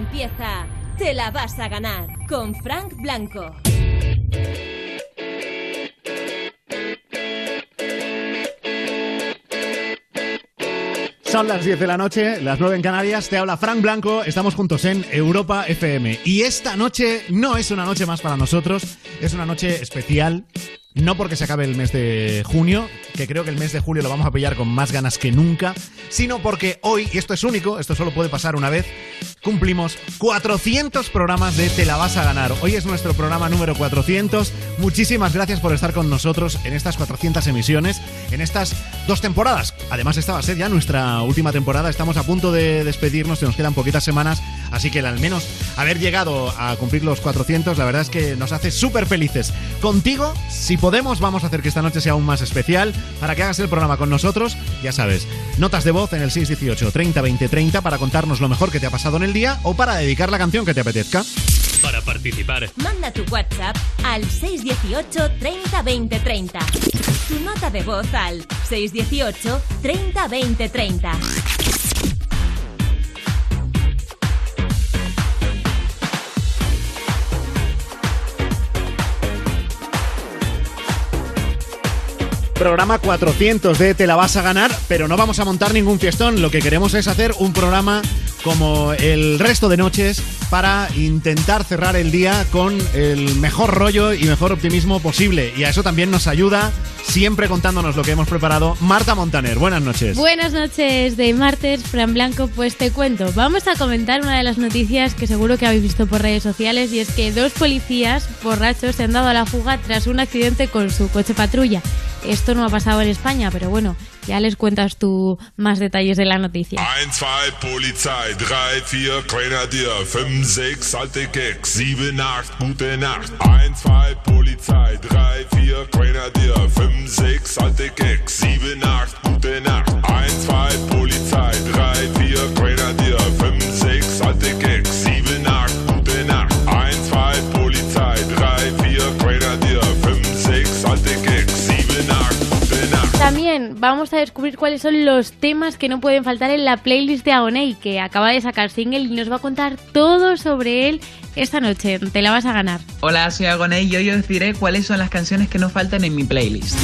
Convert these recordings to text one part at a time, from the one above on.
empieza Te la vas a ganar con Frank Blanco. Son las 10 de la noche, las 9 en Canarias. Te habla Frank Blanco. Estamos juntos en Europa FM. Y esta noche no es una noche más para nosotros, es una noche especial. No porque se acabe el mes de junio, que creo que el mes de julio lo vamos a pillar con más ganas que nunca, sino porque hoy, y esto es único, esto solo puede pasar una vez, cumplimos 400 programas de Te la vas a ganar. Hoy es nuestro programa número 400. Muchísimas gracias por estar con nosotros en estas 400 emisiones, en estas dos temporadas. Además, esta va a ser ya nuestra última temporada. Estamos a punto de despedirnos, se nos quedan poquitas semanas, así que el al menos haber llegado a cumplir los 400, la verdad es que nos hace súper felices. Contigo, si podemos, vamos a hacer que esta noche sea aún más especial para que hagas el programa con nosotros. Ya sabes, notas de voz en el 618 30 20 30 para contarnos lo mejor que te ha pasado en el día o para dedicar la canción que te apetezca. Para participar, Manda tu WhatsApp al 618 30 20 30. Tu nota de voz al 618 30 20 30. Programa 400 de Te la vas a ganar, pero no vamos a montar ningún fiestón. Lo que queremos es hacer un programa como el resto de noches para intentar cerrar el día con el mejor rollo y mejor optimismo posible. Y a eso también nos ayuda, siempre contándonos lo que hemos preparado, Marta Montaner. Buenas noches. Buenas noches de martes, Fran Blanco. Pues te cuento, vamos a comentar una de las noticias que seguro que habéis visto por redes sociales y es que dos policías borrachos se han dado a la fuga tras un accidente con su coche patrulla. Esto no ha pasado en España, pero bueno, ya les cuentas tú más detalles de la noticia. 1, 2, Polizei, 3, 4, Grenadier, 5, 6, alte Keks, 7, 8, gute Nacht. 1, 2, Polizei, 3, 4, Grenadier, 5, 6, alte Keks, 7, 8, gute Nacht. 1, 2, Polizei, 3, vamos a descubrir cuáles son los temas que no pueden faltar en la playlist de Agoney, que acaba de sacar single y nos va a contar todo sobre él esta noche. Te la vas a ganar. Hola, soy Agoney y hoy os diré cuáles son las canciones que no faltan en mi playlist.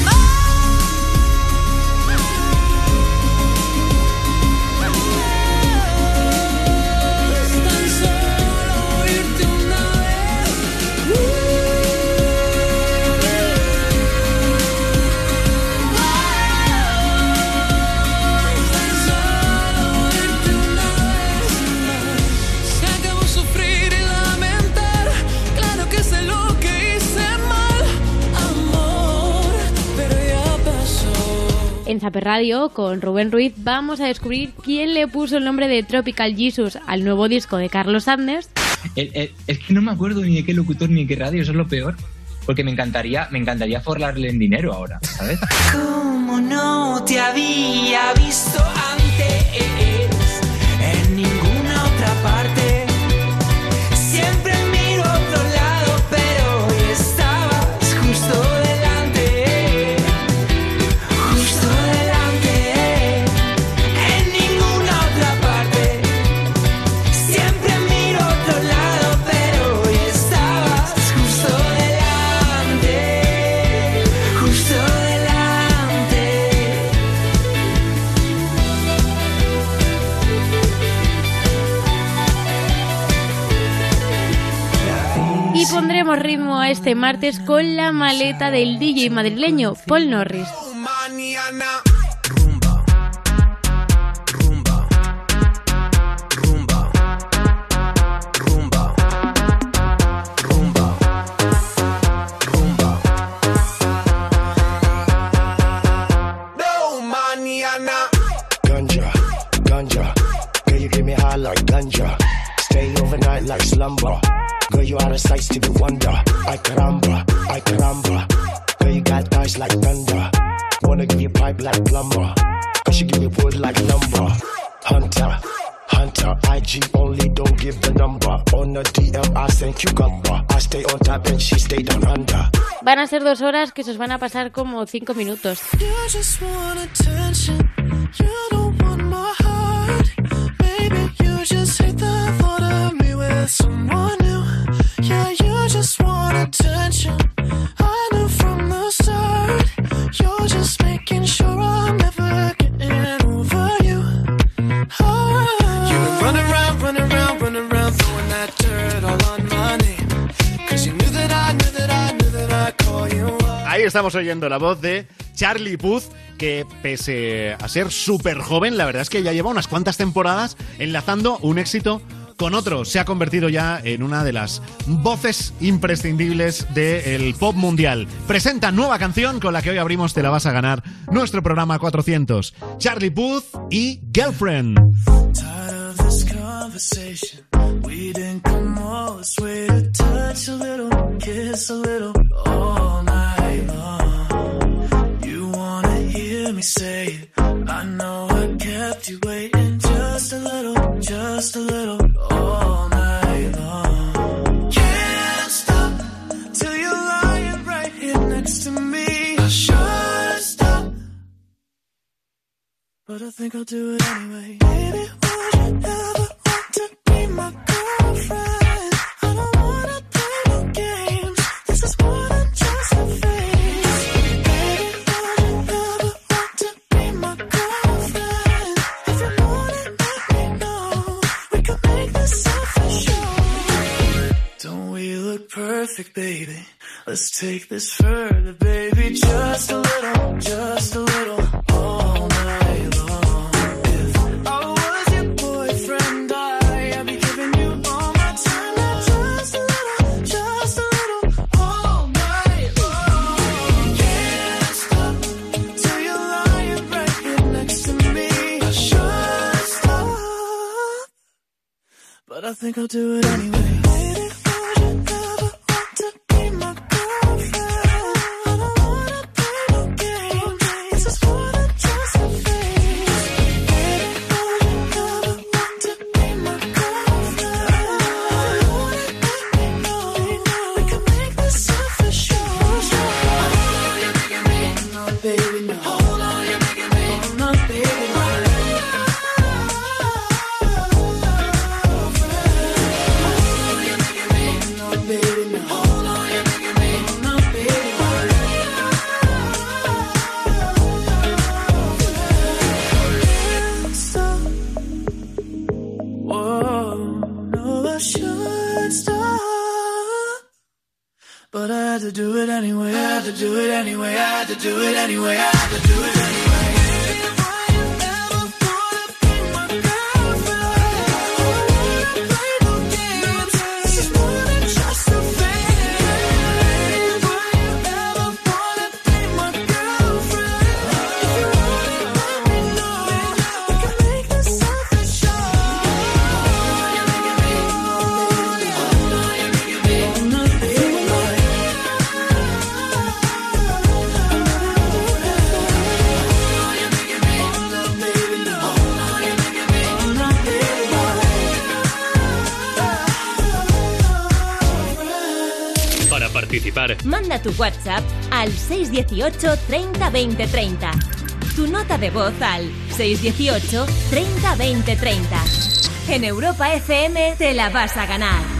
En Zaper Radio, con Rubén Ruiz, vamos a descubrir quién le puso el nombre de Tropical Jesus al nuevo disco de Carlos Sanders. El- el- es que no me acuerdo ni de qué locutor ni de qué radio, eso es lo peor. Porque me encantaría, me encantaría forlarle en dinero ahora, ¿sabes? Como no te había visto antes en ninguna otra parte. Este martes con la maleta del DJ madrileño Paul Norris. Van a ser dos horas que se os van a pasar como cinco minutos. Estamos oyendo la voz de Charlie Puth, que pese a ser súper joven, la verdad es que ya lleva unas cuantas temporadas enlazando un éxito con otro. Se ha convertido ya en una de las voces imprescindibles del pop mundial. Presenta nueva canción con la que hoy abrimos Te la vas a ganar nuestro programa 400. Charlie Puth y Girlfriend. Say it? I know I kept you waiting just a little, just a little, all night long. Can't stop till you're lying right here next to me. I should stop. But I think I'll do it anyway. Baby, would you ever want to be my girlfriend? I don't wanna play no games. This is more than just a phase. Perfect, baby? Let's take this further, baby. Just a little, just a little, all night long. If I was your boyfriend, I, I'd be giving you all my time. Just a little, just a little, all night long. Can't you're lying right here next to me. I stop, but I think I'll do it anyway. Do it anyway. I WhatsApp al 618 30 20 30. Tu nota de voz al 618 30 20 30. En Europa FM te la vas a ganar.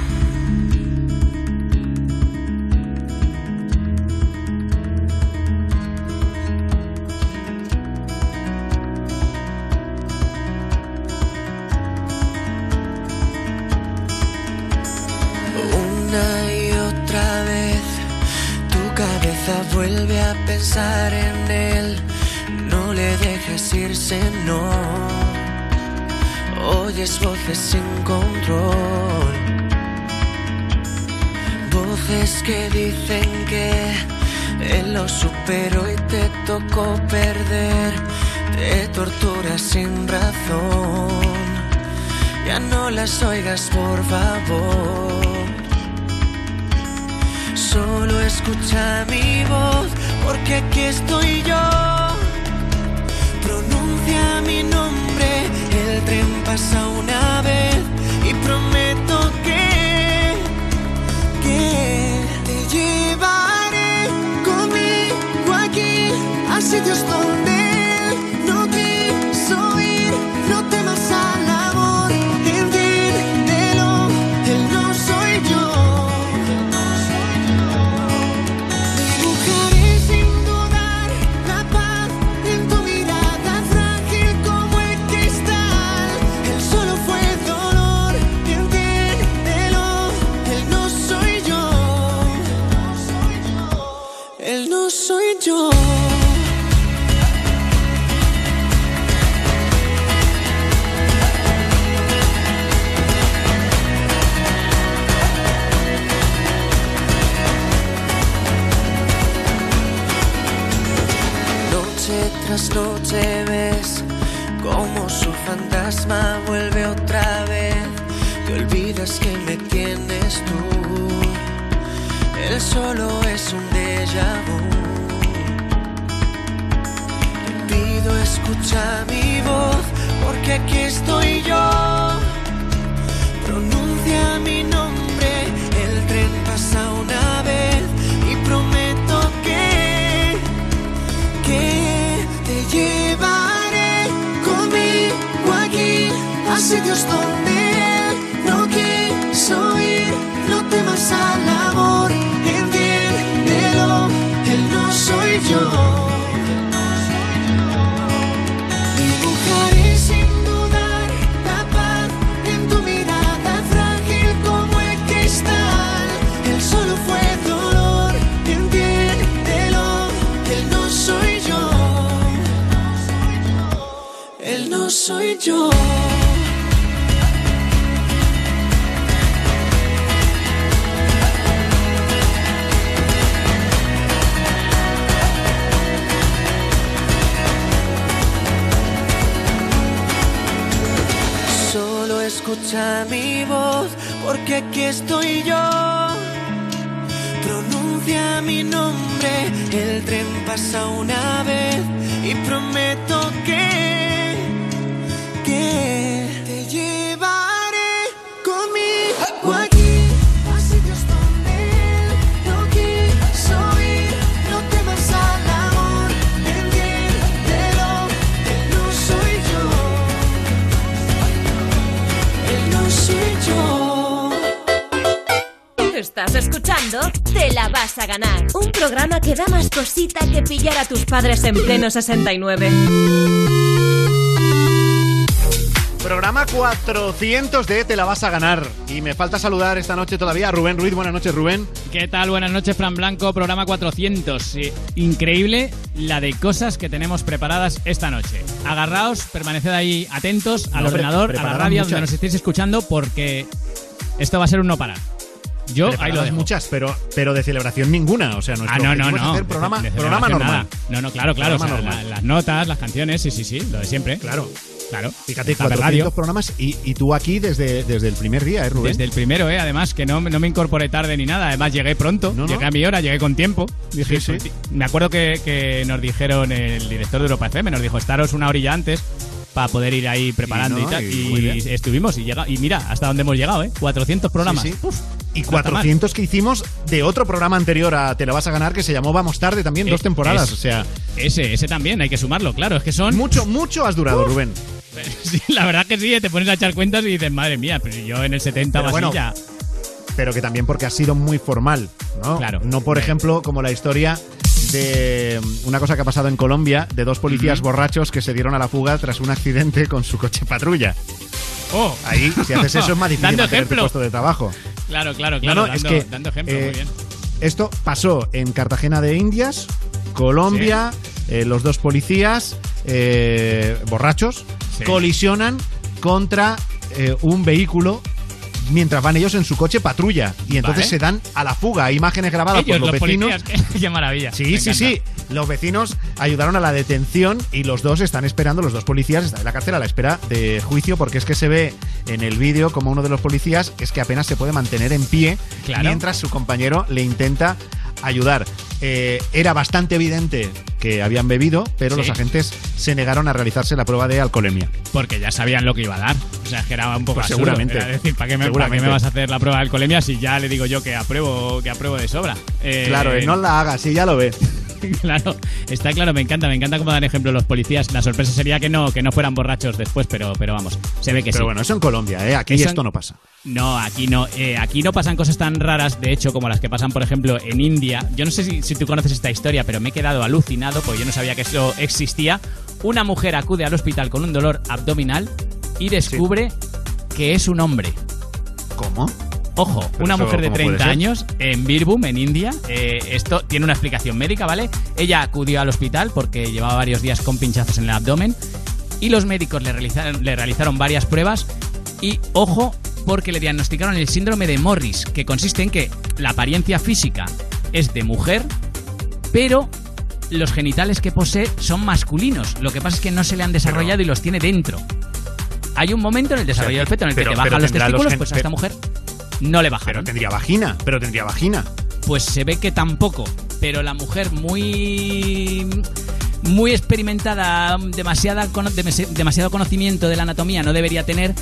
Que dicen que lo superó y te tocó perder. Te torturas sin razón. Ya no las oigas, por favor. Solo escucha mi voz, porque aquí estoy yo. Pronuncia mi nombre, el tren pasa una vez y prometo que, llevaré conmigo aquí a sitios donde estoy yo. Pronuncia mi nombre, el tren pasa una vez y prometo que, que te llevaré conmigo aquí a sitios donde escucha mi voz, porque aquí estoy yo. Pronuncia mi nombre, el tren pasa una vez y prometo que, Estás escuchando Te la vas a ganar. Un programa que da más cosita que pillar a tus padres en pleno 69. Programa 400 de Te la vas a ganar. Y me falta saludar esta noche todavía a Rubén Ruiz. Buenas noches, Rubén. ¿Qué tal? Buenas noches, Fran Blanco, programa 400. Sí, increíble la de cosas que tenemos preparadas esta noche. Agarraos, permaneced ahí atentos al No, ordenador, a la radio muchas. donde nos estéis escuchando, porque esto va a ser un no parar. Yo ahí lo dejo. muchas, pero, pero de celebración ninguna. O sea, nuestro Ah, no, no, no. hacer programa, De- de programa normal. nada. No, no, claro, claro. Programa o sea, normal. la- las notas, las canciones, sí, sí, sí, lo de siempre. Claro. Claro. Fíjate, Está de 400 radio. programas y, y tú aquí desde, desde el primer día, ¿eh, Rubén? Desde el primero, ¿eh? Además, que no, no me incorporé tarde ni nada. Además, llegué pronto. No, no. Llegué a mi hora, llegué con tiempo. Dije, Sí, sí. "Pues, Me acuerdo que, que nos dijeron, el director de Europa FM nos dijo, estaros una orilla antes para poder ir ahí preparando Y tal. y estuvimos y, llega, y mira, hasta dónde hemos llegado, ¿eh? 400 programas. Sí, sí. Uf, Y no está mal. 400 que hicimos de otro programa anterior a Te la vas a ganar que se llamó Vamos tarde también, Eh, dos temporadas. es- o sea, Ese, ese también, hay que sumarlo, claro. Es que son... mucho, mucho has durado, Rubén. Sí, la verdad que sí, te pones a echar cuentas y dices, madre mía, pero yo en el 70 Pero o bueno, ya... Pero que también porque ha sido muy formal, ¿no? Claro. No, por ejemplo, como la historia de una cosa que ha pasado en Colombia de dos policías borrachos que se dieron a la fuga tras un accidente con su coche patrulla. Oh, Ahí, si haces eso, es más difícil Dando mantener tu ejemplo. puesto de trabajo. Claro, claro, claro. no, dando, es que, dando ejemplo, eh, muy bien. Esto pasó en Cartagena de Indias, Colombia, eh, los dos policías eh, borrachos Sí. colisionan contra un vehículo mientras van ellos en su coche patrulla y entonces Vale. se dan a la fuga. Hay imágenes grabadas Ellos, por los, los vecinos. policías, qué, maravilla. Sí, me sí, encanta. sí. Los vecinos ayudaron a la detención y los dos están esperando, los dos policías están en la cárcel a la espera de juicio porque es que se ve en el vídeo como uno de los policías es que apenas se puede mantener en pie Claro. mientras su compañero le intenta ayudar. Eh, era bastante evidente que habían bebido, pero Sí. los agentes se negaron a realizarse la prueba de alcoholemia. Porque ya sabían lo que iba a dar. O sea, que era un poco Pues absurdo. seguramente. Era decir, ¿para qué, me, ¿para qué Seguramente. me vas a hacer la prueba de alcoholemia si ya le digo yo que apruebo, que apruebo de sobra? Eh, Claro, eh, no la hagas, sí, ya lo ves. claro, está claro, me encanta, me encanta cómo dan ejemplo los policías. La sorpresa sería que no, que no fueran borrachos después, pero, pero vamos, se ve que Pero sí. bueno, eso en Colombia, ¿eh? Aquí Eso en- esto no pasa. No, aquí no. Eh, aquí no pasan cosas tan raras, de hecho, como las que pasan, por ejemplo, en India. Yo no sé si, si tú conoces esta historia, pero me he quedado alucinado porque yo no sabía que eso existía. Una mujer acude al hospital con un dolor abdominal y descubre que es un hombre. ¿Cómo? Ojo, Pero una mujer de ¿cómo puede 30 ser? años en Birbhum, en India. Eh, esto tiene una explicación médica, ¿vale? Ella acudió al hospital porque llevaba varios días con pinchazos en el abdomen y los médicos le realizaron, le realizaron varias pruebas y, ojo, porque le diagnosticaron el síndrome de Morris, que consiste en que la apariencia física es de mujer, pero los genitales que posee son masculinos. Lo que pasa es que no se le han desarrollado y los tiene dentro. Hay un momento en el desarrollo del feto en el pero- que te bajan los testículos, pues a esta mujer no le bajaron. Pero tendría vagina, pero tendría vagina. Pues se ve que tampoco. Pero la mujer muy. Muy experimentada, demasiada, demasiado conocimiento de la anatomía no debería tener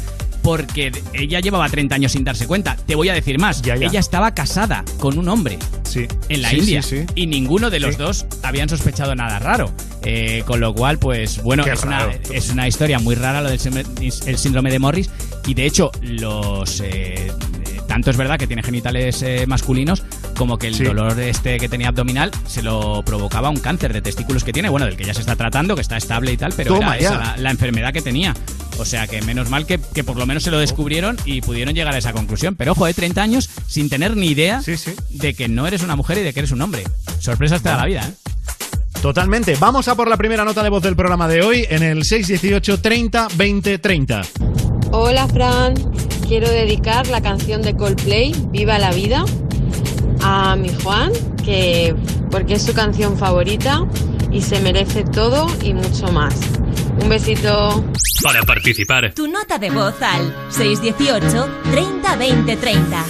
porque ella llevaba 30 años sin darse cuenta. Te voy a decir más. Ya, ya. Ella estaba casada con un hombre Sí. en la Sí, India sí, sí. y ninguno de los dos habían sospechado nada raro. Eh, con lo cual, pues bueno, es una, es una historia muy rara lo del síndrome- el síndrome de Morris y de hecho los... eh, tanto es verdad que tiene genitales eh, masculinos como que el Sí. dolor este que tenía abdominal se lo provocaba un cáncer de testículos que tiene, bueno, del que ya se está tratando, que está estable y tal, pero Toma era esa la, la enfermedad que tenía. O sea que menos mal que, que por lo menos se lo descubrieron y pudieron llegar a esa conclusión. Pero ojo, de 30 años sin tener ni idea Sí, sí. de que no eres una mujer y de que eres un hombre. Sorpresas te da la vida, ¿eh? Totalmente. Vamos a por la primera nota de voz del programa de hoy en el 618 30 20 30. Hola Fran, quiero dedicar la canción de Coldplay, Viva la vida, a mi Juan, que porque es su canción favorita y se merece todo y mucho más. Un besito. Para participar, Tu nota de voz al 618 30 20 30.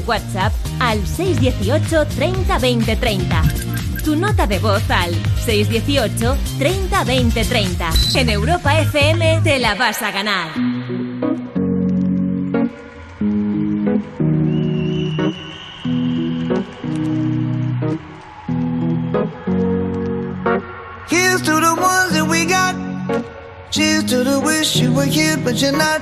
Tu WhatsApp al 618 30 20 30. Tu nota de voz al 618 30 20 30. En Europa FM te la vas a ganar.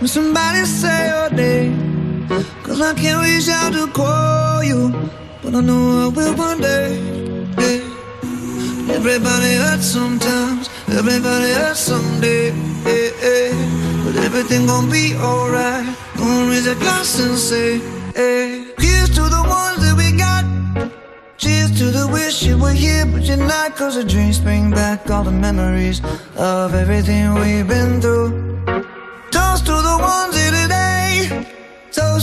when somebody say your name. Cause I can't reach out to call you, but I know I will one day. Yeah. Everybody hurts sometimes, everybody hurts someday. Yeah, yeah. But everything gon' be alright. Gonna raise a glass and say, hey. Here's to the ones that we got. Cheers to the wish you were here, but you're not. Cause the dreams bring back all the memories of everything we've been through.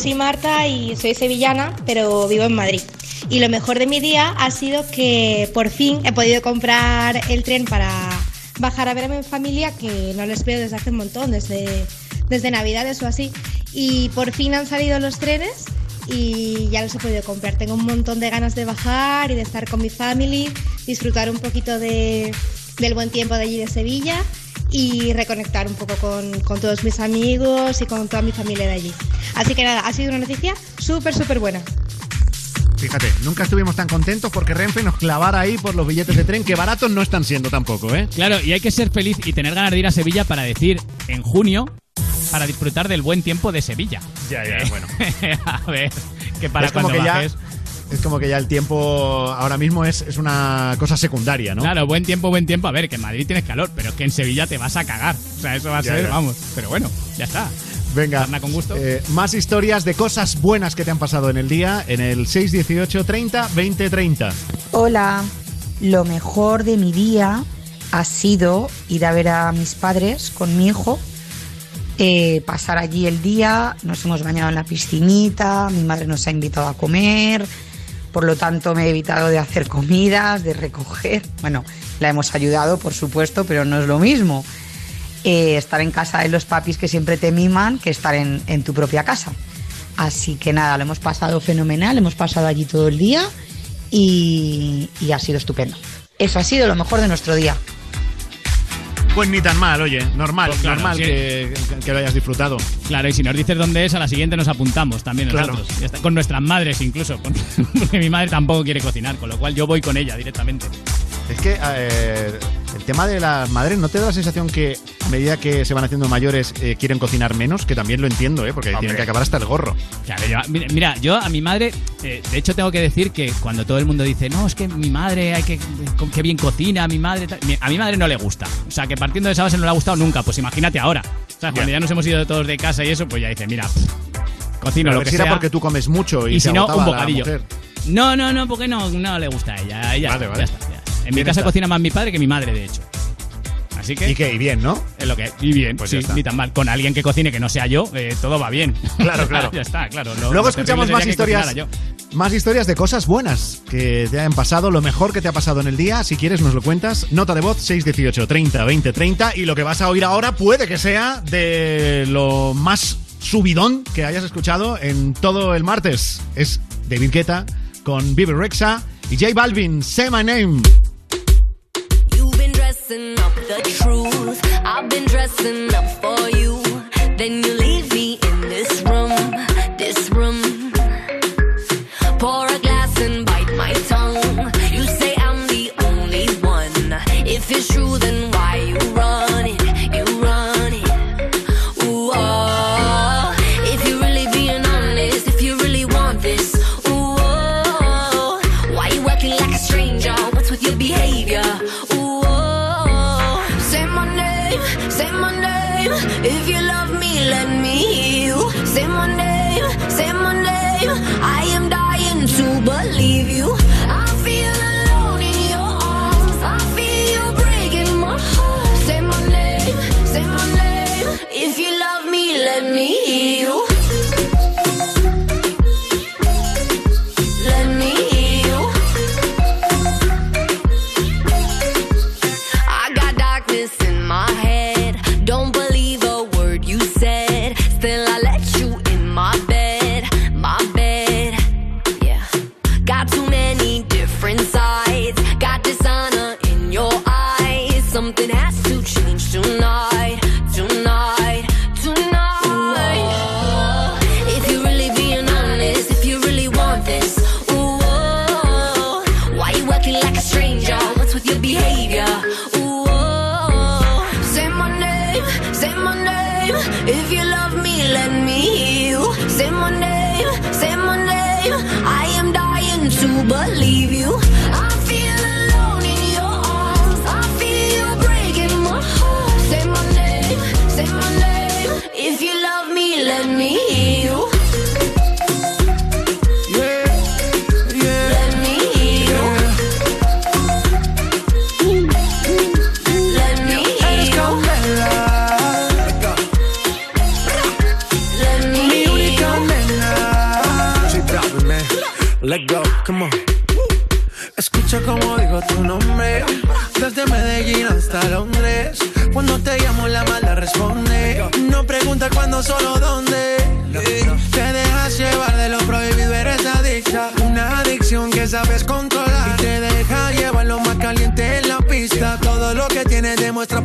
soy Marta y soy sevillana, pero vivo en Madrid. Y lo mejor de mi día ha sido que por fin he podido comprar el tren para bajar a ver a mi familia, que no les veo desde hace un montón, desde, desde Navidades o así. Y por fin han salido los trenes y ya los he podido comprar. Tengo un montón de ganas de bajar y de estar con mi family, disfrutar un poquito de, del buen tiempo de allí de Sevilla y reconectar un poco con, con todos mis amigos y con toda mi familia de allí. Así que nada, ha sido una noticia súper, súper buena. Fíjate, nunca estuvimos tan contentos porque Renfe nos clavara ahí por los billetes de tren, que baratos no están siendo tampoco, ¿eh? Claro, y hay que ser feliz y tener ganas de ir a Sevilla para decir en junio para disfrutar del buen tiempo de Sevilla. Ya, ya, bueno. a ver, que para es como cuando ya bajes. Es como que ya el tiempo ahora mismo es, es una cosa secundaria, ¿no? Claro, buen tiempo, buen tiempo. A ver, que en Madrid tienes calor, pero es que en Sevilla te vas a cagar. O sea, eso va a Ya, ser, ya. vamos. Pero bueno, ya está. Venga, con gusto. eh, más historias de cosas buenas que te han pasado en el día en el 618 30 20 30. Hola, lo mejor de mi día ha sido ir a ver a mis padres con mi hijo, eh, pasar allí el día, nos hemos bañado en la piscinita, mi madre nos ha invitado a comer, por lo tanto me he evitado de hacer comidas, de recoger, bueno, la hemos ayudado por supuesto, pero no es lo mismo eh, estar en casa de los papis que siempre te miman que estar en, tu propia casa. Así que nada, lo hemos pasado fenomenal, hemos pasado allí todo el día y ha sido estupendo. eso ha sido lo mejor de nuestro día. Pues ni tan mal, oye, normal, Pues claro, normal sí. que, que lo hayas disfrutado. Claro, y si nos dices dónde es, a la siguiente nos apuntamos también Claro. nosotros. Está, Con nuestras madres incluso. porque mi madre tampoco quiere cocinar, con lo cual yo voy con ella directamente. Es que eh, el tema de las madres, ¿no te da la sensación que a medida que se van haciendo mayores eh, quieren cocinar menos? Que también lo entiendo, ¿eh? porque tienen que acabar hasta el gorro. Claro, yo- mira, mira, yo a mi madre, eh, de hecho tengo que decir que cuando todo el mundo dice, no, es que mi madre, hay que, qué bien cocina, mi madre, tal", mi- a mi madre no le gusta. O sea, que partiendo de esa base no le ha gustado nunca, pues imagínate ahora. O sea, cuando ya, nos hemos ido todos de casa y eso, pues ya dice, mira, pff, cocino Pero lo que sea. porque tú comes mucho y, y si no, un bocadillo. No, no, no, porque no, no le gusta a ella. Vale, ya vale. está, ya está. En mi casa está. cocina más mi padre que mi madre, de hecho. Así que. Y que, y bien, ¿no? Es lo que. Y bien, Pues sí, ya está. ni tan mal. Con alguien que cocine que no sea yo, eh, todo va bien. Claro, claro. ya está, claro. Lo- Luego lo escuchamos más historias. Más historias de cosas buenas que te hayan pasado, lo mejor que te ha pasado en el día. Si quieres, nos lo cuentas. Nota de voz 618 30 20 30. Y lo que vas a oír ahora puede que sea de lo más subidón que hayas escuchado en todo el martes. Es David Guetta con Vivi Rexa y J Balvin. Say my name. Dressing up the truth. I've been dressing up for you. Then you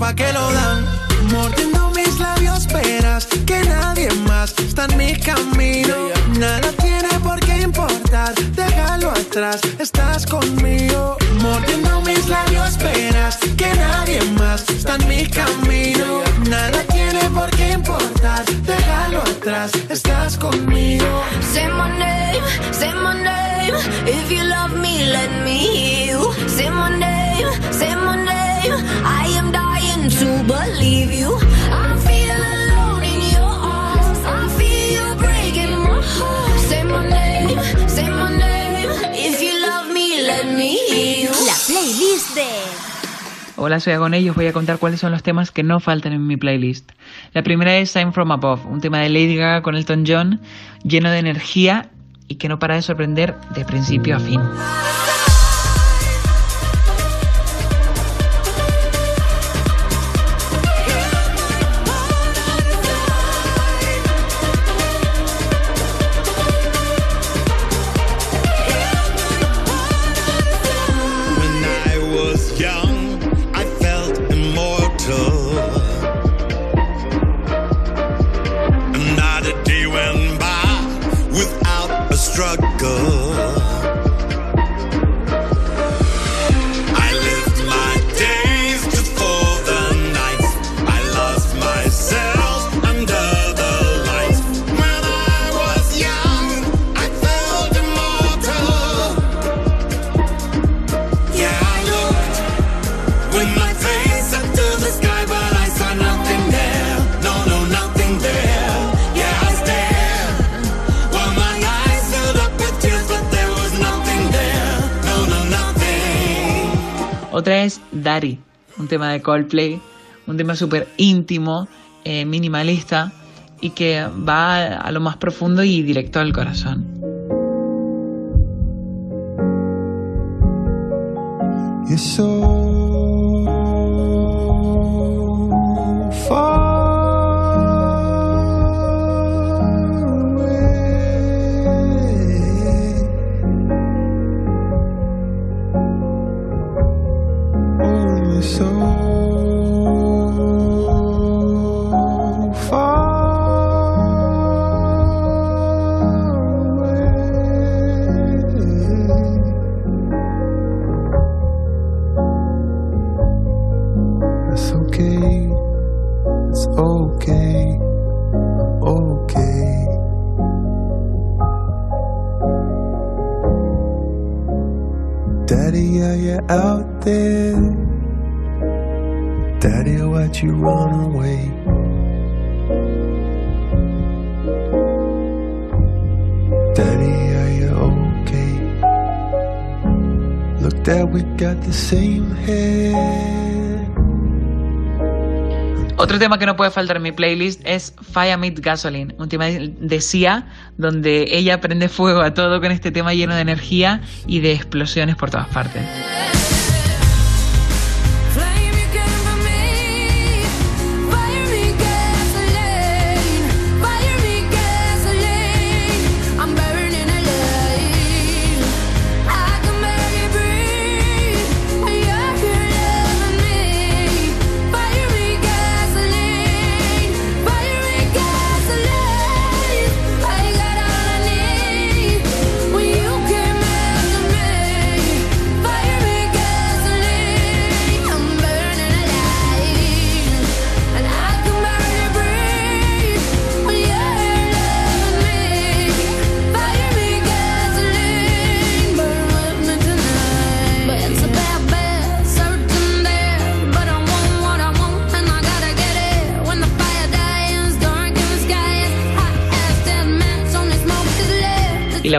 pa' que lo dan. Mordiendo mis labios, verás que nadie más está en mi camino. Nada tiene por qué importar, déjalo atrás, estás conmigo. Mordiendo mis labios, verás que nadie más está en mi camino. Nada tiene por qué importar, déjalo atrás, estás Hola, soy Agoney y os voy a contar cuáles son los temas que no faltan en mi playlist. La primera es I'm From Above, un tema de Lady Gaga con Elton John, lleno de energía y que no para de sorprender de principio a fin. Tema de Coldplay, un tema súper íntimo, eh, minimalista y que va a, lo más profundo y directo al corazón. Puede faltar en mi playlist es Fire Meet Gasoline, un tema de Sia donde ella prende fuego a todo con este tema lleno de energía y de explosiones por todas partes.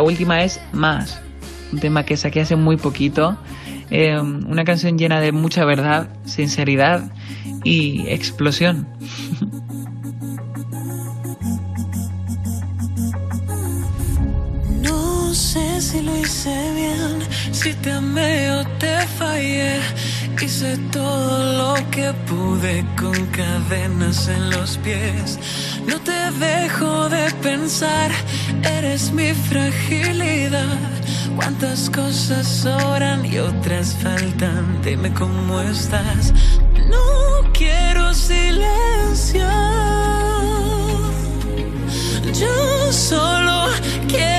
Última es Más, un tema que saqué hace muy poquito. eh, una canción llena de mucha verdad, sinceridad y explosión. No sé si lo hice bien, si te amé o te fallé. Hice todo lo que pude con cadenas en los pies. No te dejo de pensar, eres mi fragilidad. Cuántas cosas sobran y otras faltan. Dime cómo estás. No quiero silencio. Yo solo quiero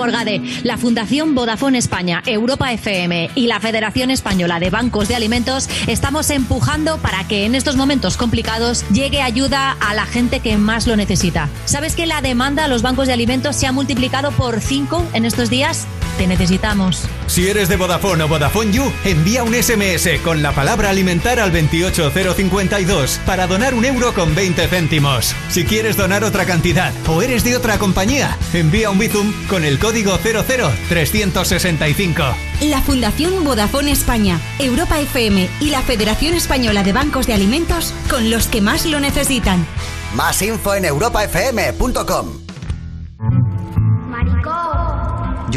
Morgade. La Fundación Vodafone España, Europa FM y la Federación Española de Bancos de Alimentos estamos empujando para que en estos momentos complicados llegue ayuda a la gente que más lo necesita. ¿Sabes que la demanda a los bancos de alimentos se ha multiplicado por 5 en estos días? Te necesitamos. Si eres de Vodafone o Vodafone You, envía un SMS con la palabra alimentar al 28052 para donar un euro con 20 céntimos. Si quieres donar otra cantidad o eres de otra compañía, envía un Bizum con el código 00365. La Fundación Vodafone España, Europa FM y la Federación Española de Bancos de Alimentos con los que más lo necesitan. Más info en europafm.com.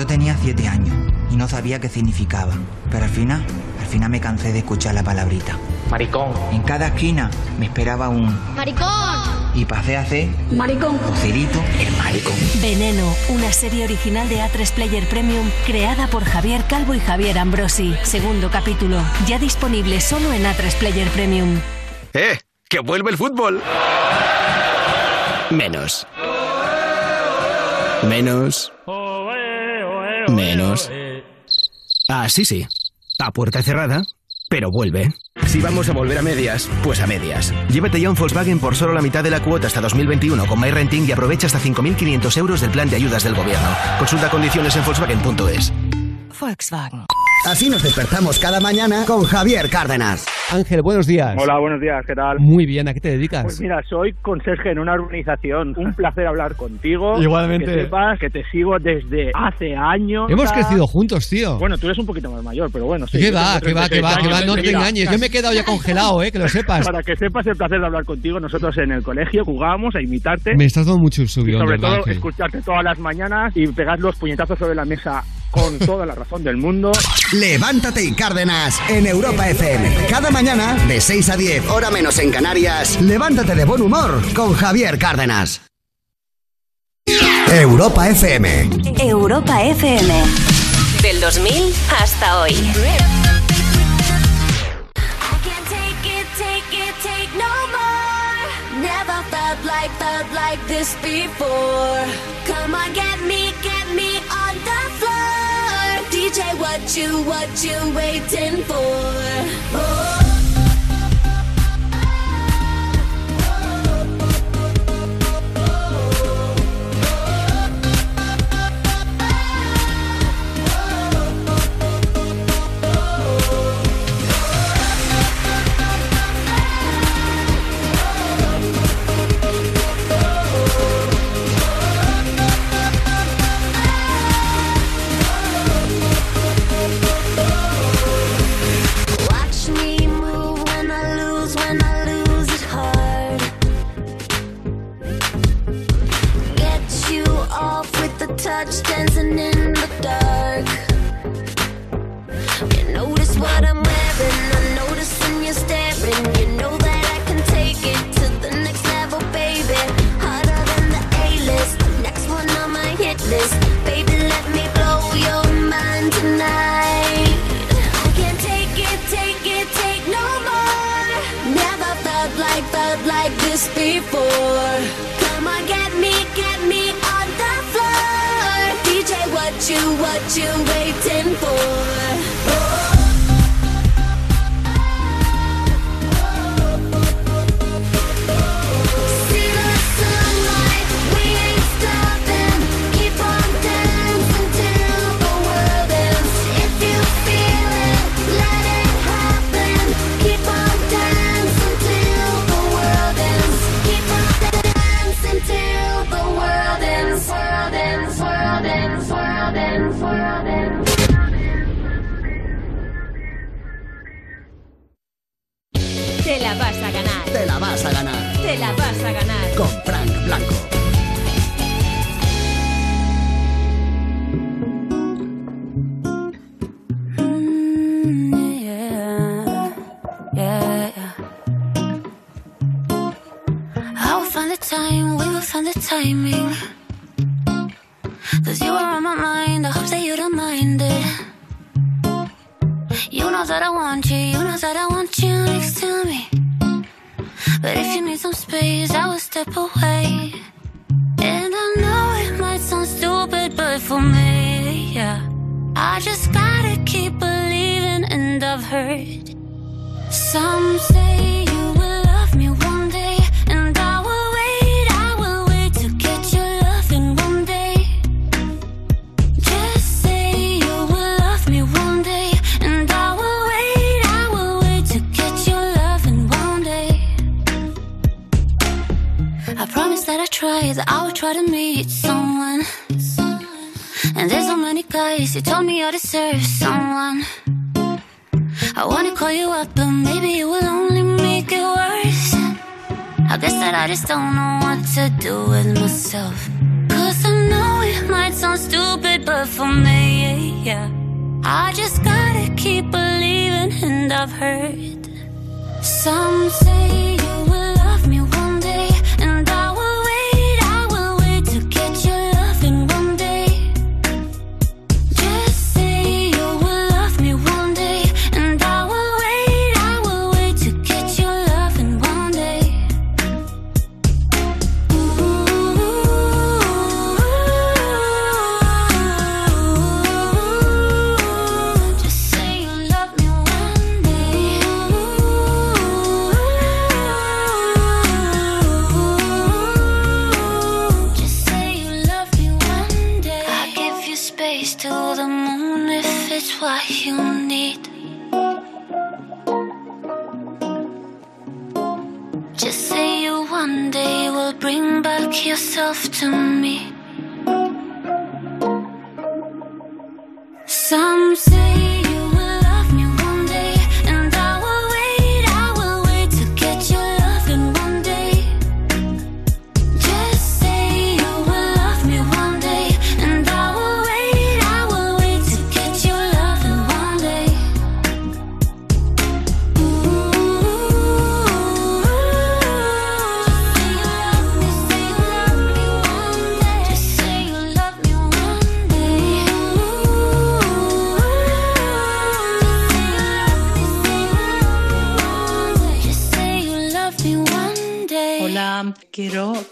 Yo tenía siete años y no sabía qué significaba, pero al final, al final me cansé de escuchar la palabrita. Maricón. En cada esquina me esperaba un ¡Maricón! y pasé a ser Maricón. Joselito el maricón. Veneno, una serie original de A3 Player Premium creada por Javier Calvo y Javier Ambrosi. Segundo capítulo, ya disponible solo en A3 Player Premium. ¡Eh! ¡Que vuelve el fútbol! Menos. Menos. Menos. Ah, sí, sí. A puerta cerrada, pero vuelve. Si vamos a volver a medias, pues a medias. Llévate ya un Volkswagen por solo la mitad de la cuota hasta 2021 con MyRenting y aprovecha hasta 5.500 euros del plan de ayudas del gobierno. Consulta condiciones en Volkswagen.es. Volkswagen. Así nos despertamos cada mañana con Javier Cárdenas. Ángel, buenos días. Hola, buenos días, ¿qué tal? Muy bien, ¿a qué te dedicas? Pues mira, soy conserje en una urbanización. Un placer hablar contigo. Igualmente. Que sepas que te sigo desde hace años. Hemos ya. crecido juntos, tío. Bueno, tú eres un poquito más mayor, pero bueno, sí. ¿Qué va, qué va, qué va, 36 qué va? años. No te engañes. Yo me he quedado ya congelado, eh, que lo sepas. Para que sepas el placer de hablar contigo, nosotros en el colegio jugábamos a imitarte. Me estás dando mucho y subión, sobre ¿verdad, todo Ángel? escucharte todas las mañanas y pegar los puñetazos sobre la mesa con toda la razón del mundo. Levántate y Cárdenas en Europa FM. Cada mañana de 6 a 10, hora menos en Canarias. Levántate de buen humor con Javier Cárdenas. Europa FM. Europa FM. Del 2000 hasta hoy. take it, take no more. Never felt like, felt like this before. Come on, get DJ, what you, what you waiting for? Oh. Touch, dancing in the dark. You notice what I'm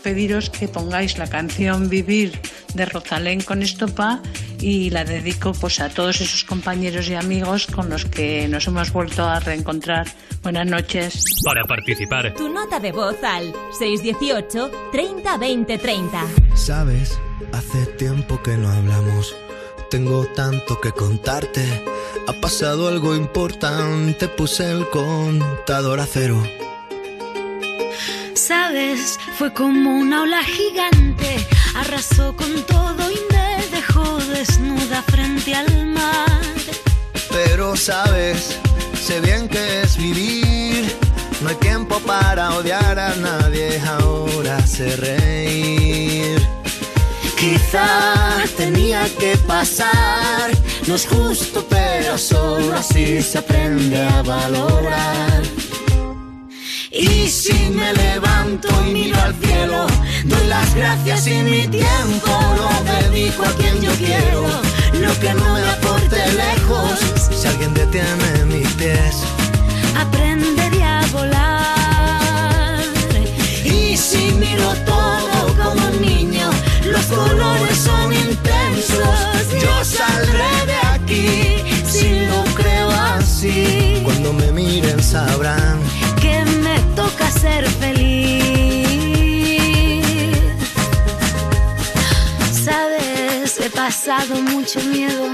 pediros que pongáis la canción Vivir de Rosalén con Estopa y la dedico pues a todos esos compañeros y amigos con los que nos hemos vuelto a reencontrar. Buenas noches. Para participar, Tu nota de voz al 618 30 20 30. Sabes, hace tiempo que no hablamos. Tengo tanto que contarte. Ha pasado algo importante. Puse el contador a cero. Sabes, fue como una ola gigante, arrasó con todo y me dejó desnuda frente al mar. Pero sabes, sé bien que es vivir. No hay tiempo para odiar a nadie. Ahora sé reír. Quizá tenía que pasar. No es justo, pero solo así se aprende a valorar. Y si me levanto y miro al cielo, doy las gracias y mi tiempo lo dedico a quien yo quiero. Lo que no me aporte lejos, si alguien detiene mis pies. Aprenderé a volar. Y si miro todo como un niño, los colores son intensos. Yo saldré de aquí si lo creo así. Cuando me miren sabrán me toca ser feliz. Sabes, he pasado mucho miedo.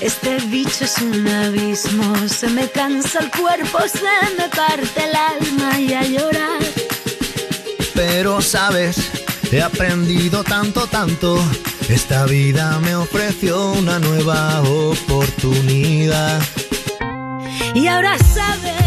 Este bicho es un abismo. Se me cansa el cuerpo, se me parte el alma y a llorar. Pero sabes, he aprendido tanto, tanto. Esta vida me ofreció una nueva oportunidad. Y ahora sabes,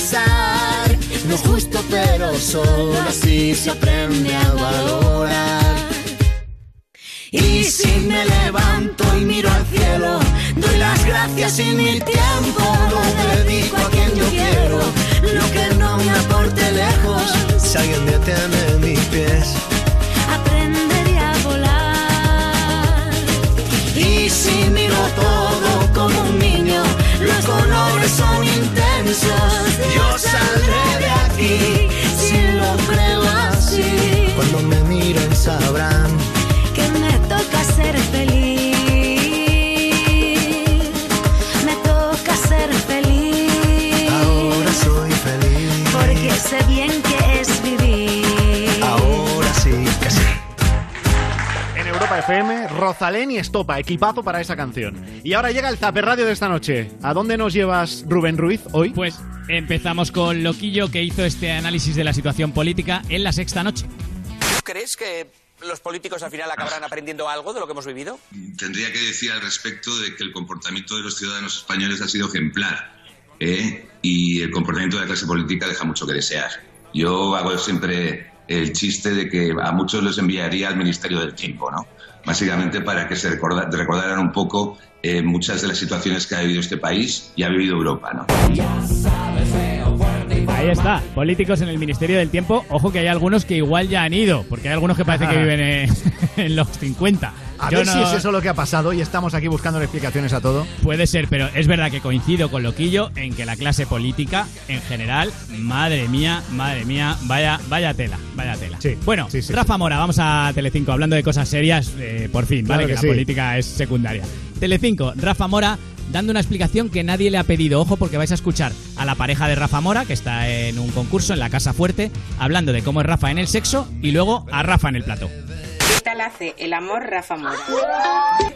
pasar. No es justo, pero solo así se aprende a valorar. Y si me levanto y miro al cielo, doy las gracias y mi tiempo lo dedico a quien yo quiero. Lo que no me aporte lejos, si alguien detiene mis pies. Aprenderé a volar. Y si miro todo como un niño, los colores son intensos. Yo saldré de aquí si lo creo así. Cuando me miren sabrán que me toca ser feliz. Me toca ser feliz. Ahora soy feliz. Porque sé bien que FM, Rosalén y Estopa, equipazo para esa canción. Y ahora llega el Zaper Radio de esta noche. ¿A dónde nos llevas, Rubén Ruiz, hoy? Pues empezamos con Loquillo, que hizo este análisis de la situación política en la sexta noche. ¿Tú crees que los políticos al final acabarán aprendiendo algo de lo que hemos vivido? Tendría que decir al respecto de que el comportamiento de los ciudadanos españoles ha sido ejemplar ¿eh? y el comportamiento de la clase política deja mucho que desear. Yo hago siempre el chiste de que a muchos los enviaría al Ministerio del Tiempo, ¿no? Básicamente para que se recorda- recordaran un poco eh, muchas de las situaciones que ha vivido este país y ha vivido Europa, ¿no? Ahí está, políticos en el Ministerio del Tiempo. Ojo que hay algunos que igual ya han ido, porque hay algunos que parece que viven en, en los 50. A Yo ver no- si es eso lo que ha pasado y estamos aquí buscando explicaciones a todo. Puede ser, pero es verdad que coincido con Loquillo en que la clase política, en general, madre mía, madre mía, vaya, vaya tela, vaya tela. bueno, Rafa Mora, vamos a Telecinco, hablando de cosas serias, eh, por fin, Claro ¿vale? que Que, sí. la política es secundaria. Telecinco, Rafa Mora dando una explicación que nadie le ha pedido. Ojo, porque vais a escuchar a la pareja de Rafa Mora, que está en un concurso en la Casa Fuerte, hablando de cómo es Rafa en el sexo y luego a Rafa en el plato. ¿Qué hace el amor Rafa Mora?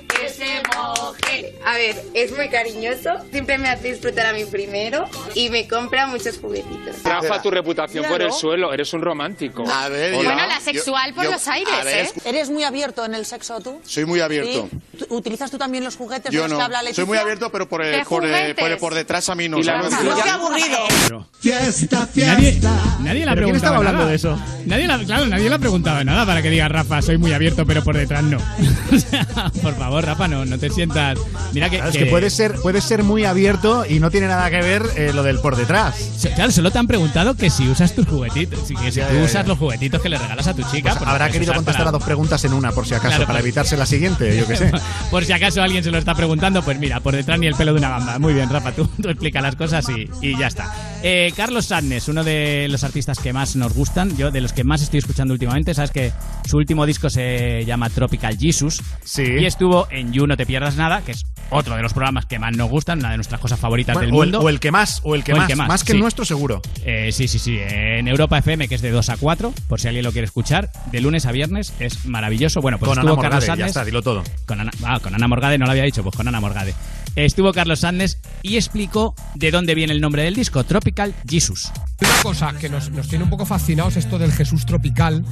Que se moje. A ver, es muy cariñoso, siempre me hace disfrutar a mí primero y me compra muchos juguetitos. Rafa, tu reputación por el suelo, eres un romántico. A ver, Hola. Bueno, la sexual por los aires, ¿eh? ¿Eres muy abierto en el sexo tú? Soy muy abierto. ¿Sí? ¿Tú- ¿Utilizas tú también los juguetes de Yo los no. que habla Leticia? Soy muy abierto, pero por, ¿Qué el, por, el- juguetes? por, el- por detrás a mí no. Y la- ¿sabes? ¡No, qué aburrido! Fiesta, Nadie, nadie le ha ¿Pero quién preguntado estaba hablando nada. de eso? Nadie le ha- claro, nadie le ha preguntado nada para que diga Rafa, soy muy abierto, pero por detrás no. O sea, por favor, Rafa, no, no te sientas. Mira que. Claro, es que puedes ser, puedes ser muy abierto y no tiene nada que ver eh, lo del por detrás. Claro, solo te han preguntado que si usas tus juguetitos. Si, que si Ya, tú ya, usas ya. los juguetitos que le regalas a tu chica. Pues pues habrá querido contestar para- a dos preguntas en una, por si acaso, Claro, para pues- evitarse la siguiente, yo qué sé. Por si acaso alguien se lo está preguntando, pues mira, por detrás ni el pelo de una gamba. Muy bien, Rafa, tú, tú explica las cosas y, y ya está. Eh, Carlos Sadness, uno de los artistas que más nos gustan, yo de los que más estoy escuchando últimamente, sabes que su último disco se llama Tropical Jesus y estuvo en You No Te Pierdas Nada, que es otro de los programas que más nos gustan, una de nuestras cosas favoritas Bueno, del o el- mundo. o el que más, o el que más, más que el nuestro, seguro. Eh, sí, sí, sí. En Europa FM, que es de 2 a 4, por si alguien lo quiere escuchar, de lunes a viernes, es maravilloso. Bueno, pues Con estuvo Ana Carlos Morgade, ya está, dilo todo. Con Ana, ah, con Ana Morgade no lo había dicho, pues con Ana Morgade. Estuvo Carlos Sadness y explicó de dónde viene el nombre del disco, Tropical Jesus. Una cosa que nos, nos tiene un poco fascinados esto del Jesús tropical,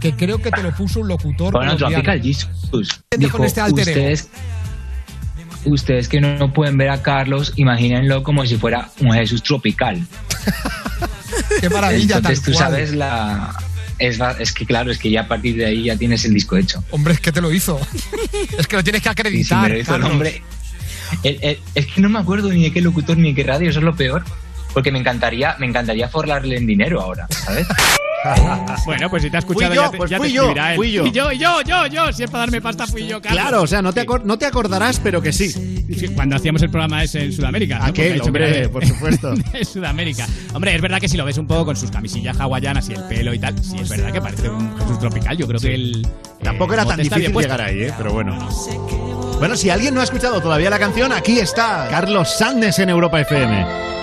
que creo que te lo puso un locutor Bueno. Tropical Jesus. Con Dijo, este alter ego. ustedes, ustedes que no pueden ver a Carlos, imagínenlo como si fuera un Jesús tropical. Qué maravilla, Entonces tal tú cual. sabes la... Es, que claro, es que ya a partir de ahí ya tienes el disco hecho. Hombre, es que te lo hizo. es que lo tienes que Y si acreditar. me lo hizo el hombre. El- es que no me acuerdo ni de qué locutor ni de qué radio, eso es lo peor. Porque me encantaría, me encantaría forlarle en dinero ahora, ¿sabes? Bueno, pues si te ha escuchado Fui yo, ya te, pues ya te fui yo, escribirá él. fui yo. Y yo, y yo, yo, yo, si es para darme pasta fui yo, Carlos. Claro, o sea, no te, acor- no te acordarás, pero que sí. Cuando hacíamos el programa ese en Sudamérica. ¿no? Aquel, hombre, de- por supuesto. de Sudamérica. Hombre, es verdad que si lo ves un poco con sus camisillas hawaianas y el pelo y tal, sí es verdad que parece un Jesús tropical. Yo creo que el. Tampoco eh, era tan difícil llegar ahí, ¿eh? Pero bueno. Bueno, si alguien no ha escuchado todavía la canción, aquí está Carlos Sandes en Europa FM.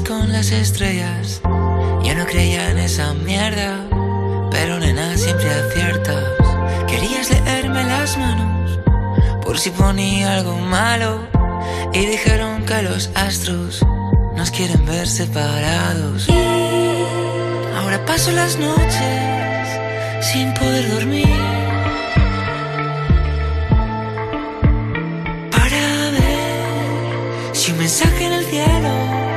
con las estrellas. Yo no creía en esa mierda, pero nena siempre aciertas. Querías leerme las manos por si ponía algo malo. Y dijeron que los astros nos quieren ver separados. Ahora paso las noches sin poder dormir. Para ver si un mensaje en el cielo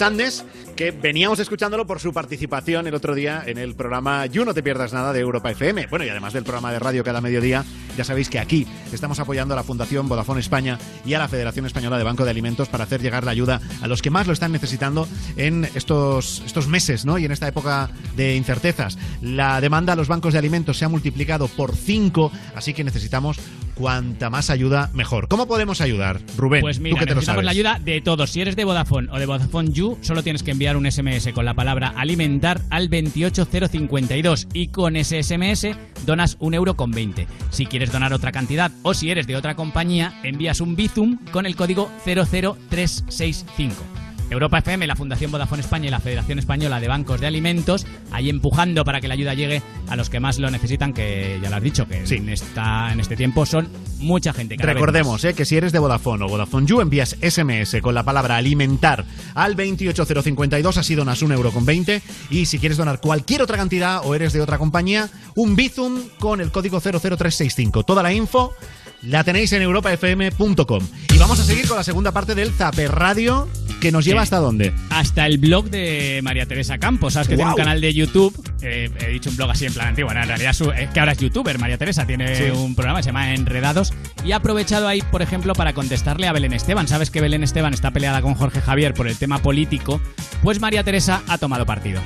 Sandes, que veníamos escuchándolo por su participación el otro día en el programa You No Te Pierdas Nada de Europa FM. Bueno, y además del programa de radio cada mediodía, ya sabéis que aquí estamos apoyando a la Fundación Vodafone España y a la Federación Española de Banco de Alimentos para hacer llegar la ayuda a los que más lo están necesitando en estos, estos meses ¿no? y en esta época de incertezas. La demanda a los bancos de alimentos se ha multiplicado por 5, así que necesitamos cuanta más ayuda, mejor. ¿Cómo podemos ayudar, Rubén? Pues mira, tú que te lo necesitamos sabes. la ayuda de todos. Si eres de Vodafone o de Vodafone You, solo tienes que enviar un SMS con la palabra alimentar al 28052 y con ese SMS donas un euro con 20. Si quieres donar otra cantidad o si eres de otra compañía, envías un Bizum con el código 00365. Europa FM, la Fundación Vodafone España y la Federación Española de Bancos de Alimentos, ahí empujando para que la ayuda llegue a los que más lo necesitan, que ya lo has dicho, que en, esta, en este tiempo son mucha gente. Recordemos eh, que si eres de Vodafone o Vodafone You envías SMS con la palabra alimentar al 28052, así donas un euro con 20 y si quieres donar cualquier otra cantidad o eres de otra compañía, un Bizum con el código 00365. Toda la info la tenéis en europafm.com. Y vamos a seguir con la segunda parte del Zaper Radio que nos lleva Sí. hasta dónde. hasta el blog de María Teresa Campos. Sabes que tiene un canal de YouTube. eh, he dicho un blog así en plan antiguo. en realidad su- es que ahora es youtuber. María Teresa tiene Sí. un programa que se llama Enredados. Y ha aprovechado ahí, por ejemplo, para contestarle a Belén Esteban. Sabes que Belén Esteban está peleada con Jorge Javier por el tema político. Pues María Teresa ha tomado partido.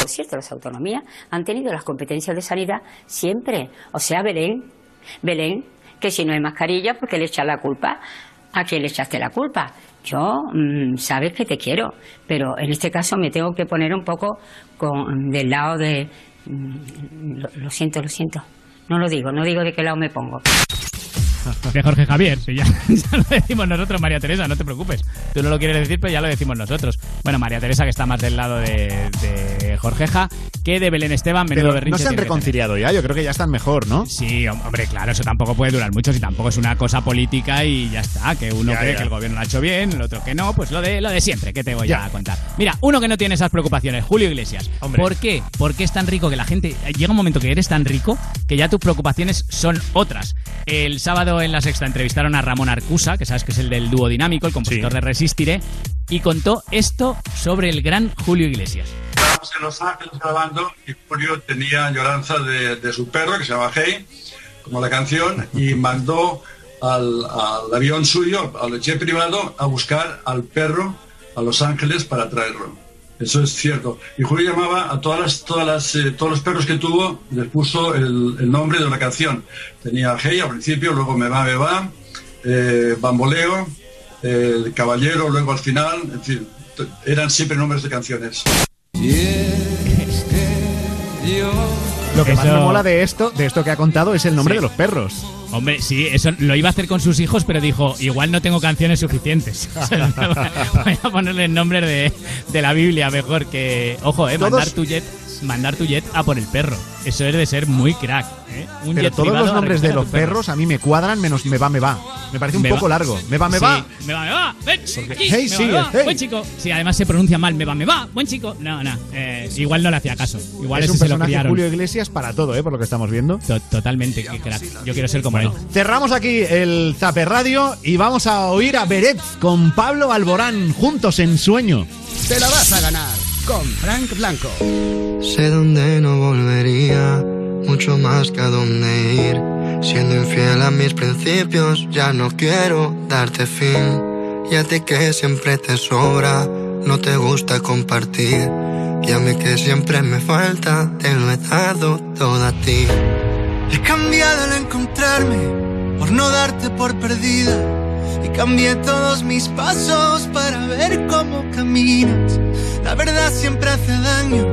Por cierto, las autonomías han tenido las competencias de sanidad siempre. O sea, Belén, Belén, que si no hay mascarilla, ¿por qué le echas la culpa? ¿A quién le echaste la culpa? Yo, mm, sabes que te quiero, pero en este caso me tengo que poner un poco con, del lado de... mm, Lo, lo siento, lo siento. No lo digo, no digo de qué lado me pongo. de Jorge Javier. Si ya, ya lo decimos nosotros, María Teresa, no te preocupes. Tú no lo quieres decir, pero ya lo decimos nosotros. Bueno, María Teresa, que está más del lado de, de Jorgeja que de Belén Esteban, menudo Pero no se han reconciliado ya, yo creo que ya están mejor, ¿no? Sí, hom- hombre, claro, eso tampoco puede durar mucho, si tampoco es una cosa política y ya está, que uno Ya, cree ya. que el gobierno lo ha hecho bien, el otro que no, pues lo de lo de siempre, que te voy a contar. Mira, uno que no tiene esas preocupaciones, Julio Iglesias. Hombre. ¿Por qué? Porque es tan rico que la gente llega un momento que eres tan rico que ya tus preocupaciones son otras. El sábado en la Sexta entrevistaron a Ramón Arcusa, que sabes que es el del dúo dinámico, el compositor de Resistiré, y contó esto sobre el gran Julio Iglesias. Estábamos en Los Ángeles grabando y Julio tenía añoranza de, de su perro que se llama Hey, como la canción, y mandó al, al avión suyo, al jet privado, a buscar al perro a Los Ángeles para traerlo. Eso es cierto. Y Julio llamaba a todas las, eh, todos los perros que tuvo, les puso el, el nombre de una canción. Tenía Hey al principio, luego Me va, me va, eh, Bamboleo, eh, Caballero, luego al final, en fin, eran siempre nombres de canciones. Lo que más me mola de esto, de esto que ha contado, es el nombre Sí. de los perros. Hombre, sí, eso lo iba a hacer con sus hijos, pero dijo, igual no tengo canciones suficientes. Voy a ponerle el nombre de, de la Biblia mejor que... Ojo, eh, mandar tu jet mandar tu jet a por el perro. Eso es de ser muy crack. ¿eh? Un Pero jet todos los nombres de los perros a mí me cuadran menos me va, me va. Me parece un Me poco va. largo. Me va, me Sí, va. Me va, me va. Ven, aquí, hey, me sí, va, me hey. Buen chico. Sí, además se pronuncia mal. Me va, me va. Buen chico. No, no. eh, igual no le hacía caso. Igual es un se lo personaje. Julio Iglesias para todo, ¿eh? por lo que estamos viendo. To- Totalmente, qué crack. Yo quiero ser como él. Cerramos aquí el Zaper Radio y vamos a oír a Beret con Pablo Alborán juntos en sueño. Te la vas a ganar con Frank Blanco. Sé dónde no volvería, mucho más que a dónde ir. Siendo infiel a mis principios, ya no quiero darte fin. Y a ti que siempre te sobra, no te gusta compartir. Y a mí que siempre me falta, te lo he dado todo a ti. He cambiado al encontrarme, por no darte por perdida. Cambié todos mis pasos para ver cómo caminas. La verdad siempre hace daño,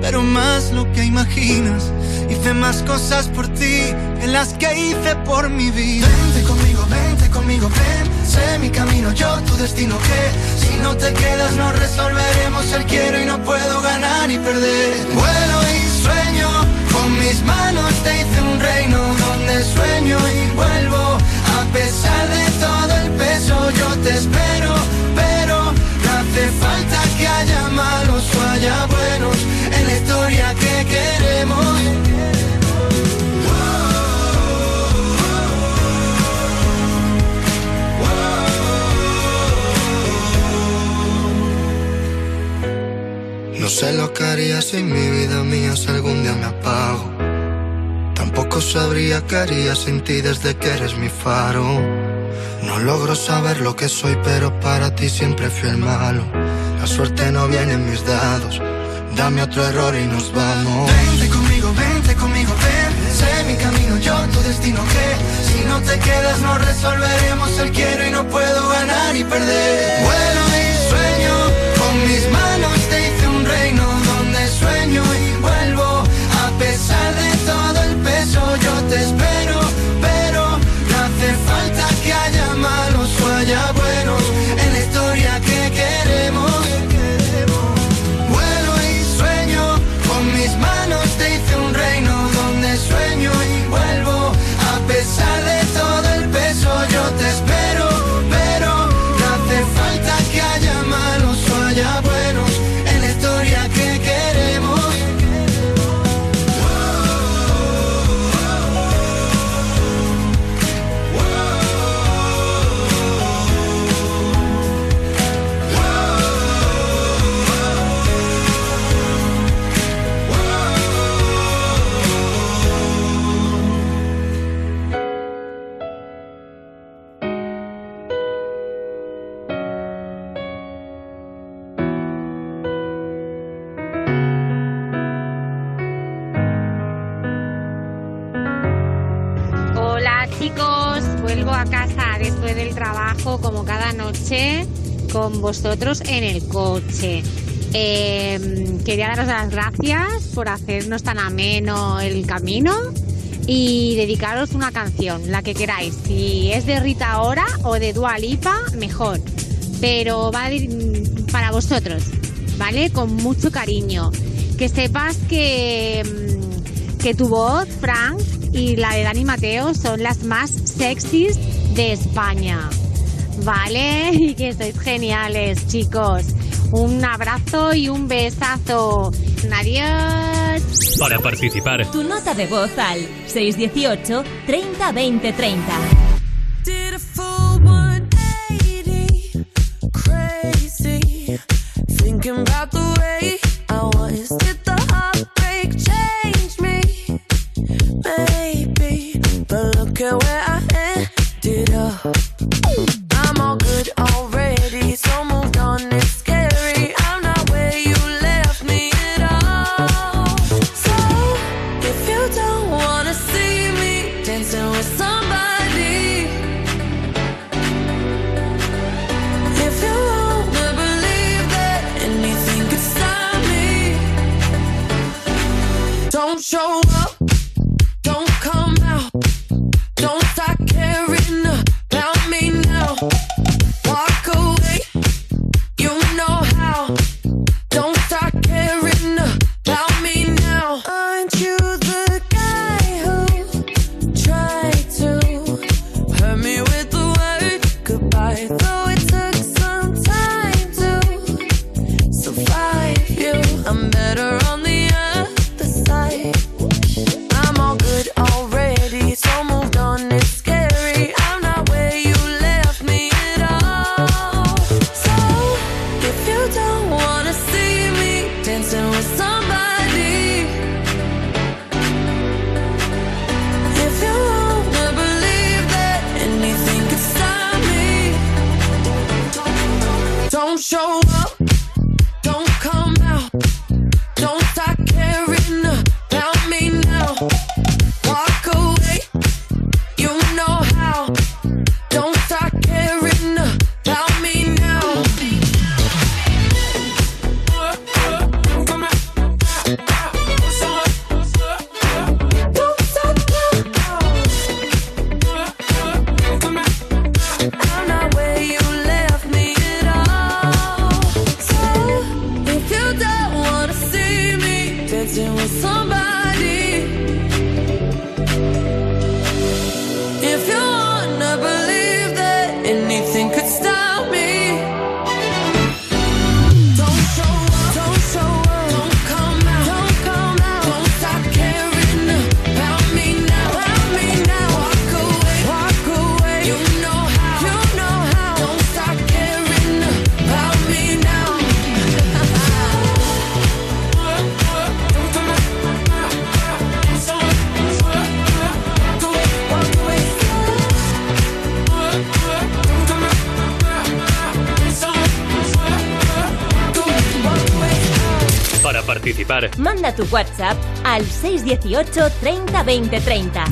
pero más lo que imaginas. Hice más cosas por ti que las que hice por mi vida. Vente conmigo, vente conmigo, ven. Sé mi camino, yo tu destino que si no te quedas no resolveremos el quiero y no puedo ganar y perder. Vuelo y sueño, con mis manos te hice un reino donde sueño y vuelvo. A pesar de peso yo te espero, pero no hace falta que haya malos o haya buenos en la historia que queremos. No sé lo que haría si mi vida mía si algún día me apago. Tampoco sabría qué haría sin ti desde que eres mi faro. No logro saber lo que soy, pero para ti siempre fui el malo. La suerte no viene en mis dados. Dame otro error y nos vamos. Vente conmigo, vente conmigo, ven. Sé mi camino, yo tu destino que si no te quedas no resolveremos el quiero y no puedo ganar y perder. Vuelo y sueño, con mis manos te hice un reino donde sueño y vuelvo. A pesar de todo peso yo te espero, pero no hace falta con vosotros en el coche. Em, quería daros las gracias por hacernos tan ameno el camino y dedicaros una canción, la que queráis. Si es de Rita ahora o de Dua Lipa, mejor. Pero va para vosotros, ¿vale? Con mucho cariño. Que sepas que, em, que tu voz, Frank, y la de Dani Mateo son las más sexys de España. ¿vale? Y que sois geniales, chicos. Un abrazo y un besazo. Adiós. Para participar. Tu nota de voz al 618 30 20 30. tu WhatsApp al 618 30 20 30.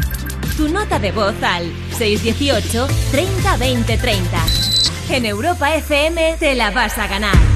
Tu nota de voz al 618 30 20 30. En Europa FM te la vas a ganar.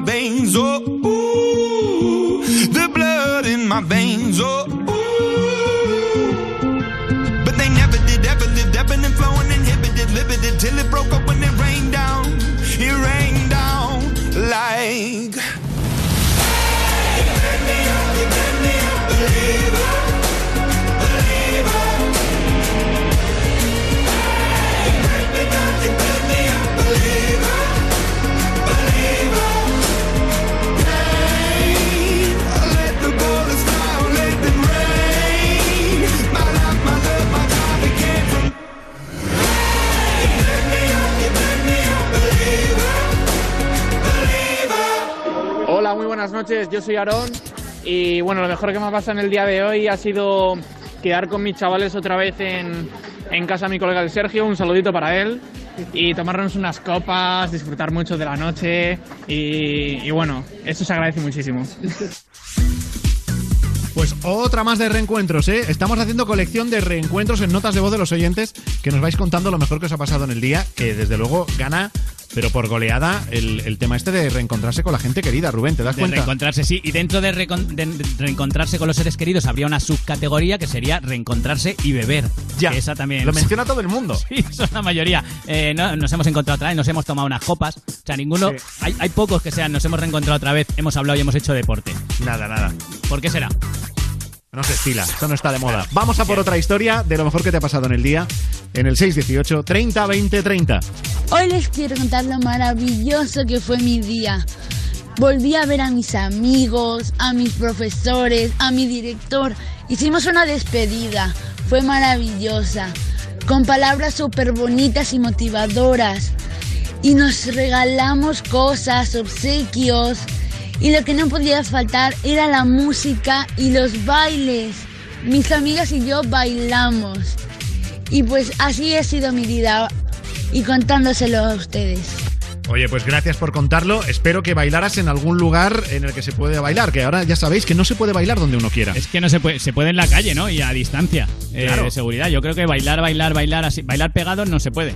my veins. Oh, ooh, the blood in my veins. Oh, buenas noches. Yo soy Aarón y bueno, lo mejor que me ha pasado en el día de hoy ha sido quedar con mis chavales otra vez en, en casa de mi colega el Sergio. Un saludito para él y tomarnos unas copas, disfrutar mucho de la noche y bueno, eso se agradece muchísimo. Pues otra más de reencuentros, ¿eh? Estamos haciendo colección de reencuentros en notas de voz de los oyentes que nos vais contando lo mejor que os ha pasado en el día, que desde luego gana, pero por goleada, el, el tema este de reencontrarse con la gente querida. Rubén, ¿te das De cuenta? reencontrarse, sí. Y dentro de, recon- de- de reencontrarse con los seres queridos habría una subcategoría que sería reencontrarse y beber. Ya. Que esa también. Lo menciona todo el mundo. Sí, son la mayoría. Eh, no, nos hemos encontrado otra vez, nos hemos tomado unas copas. O sea, ninguno. Hay, hay pocos que sean, nos hemos reencontrado otra vez, hemos hablado y hemos hecho deporte. Nada, nada. ¿Por qué será? No se estila, eso no está de moda. Vamos a por otra historia de lo mejor que te ha pasado en el día, en el 618 30 20 30. Hoy les quiero contar lo maravilloso que fue mi día. Volví a ver a mis amigos, a mis profesores, a mi director. Hicimos una despedida. Fue maravillosa. Con palabras súper bonitas y motivadoras. Y nos regalamos cosas, obsequios. Y lo que no podía faltar era la música y los bailes. Mis amigas y yo bailamos. Y pues así ha sido mi vida y contándoselo a ustedes. Oye, pues gracias por contarlo. Espero que bailaras en algún lugar en el que se puede bailar, que ahora ya sabéis que no se puede bailar donde uno quiera. Es que no se puede, se puede en la calle, ¿no? Y a distancia. eh, de seguridad. Yo creo que bailar, bailar, bailar así. Bailar pegado no se puede.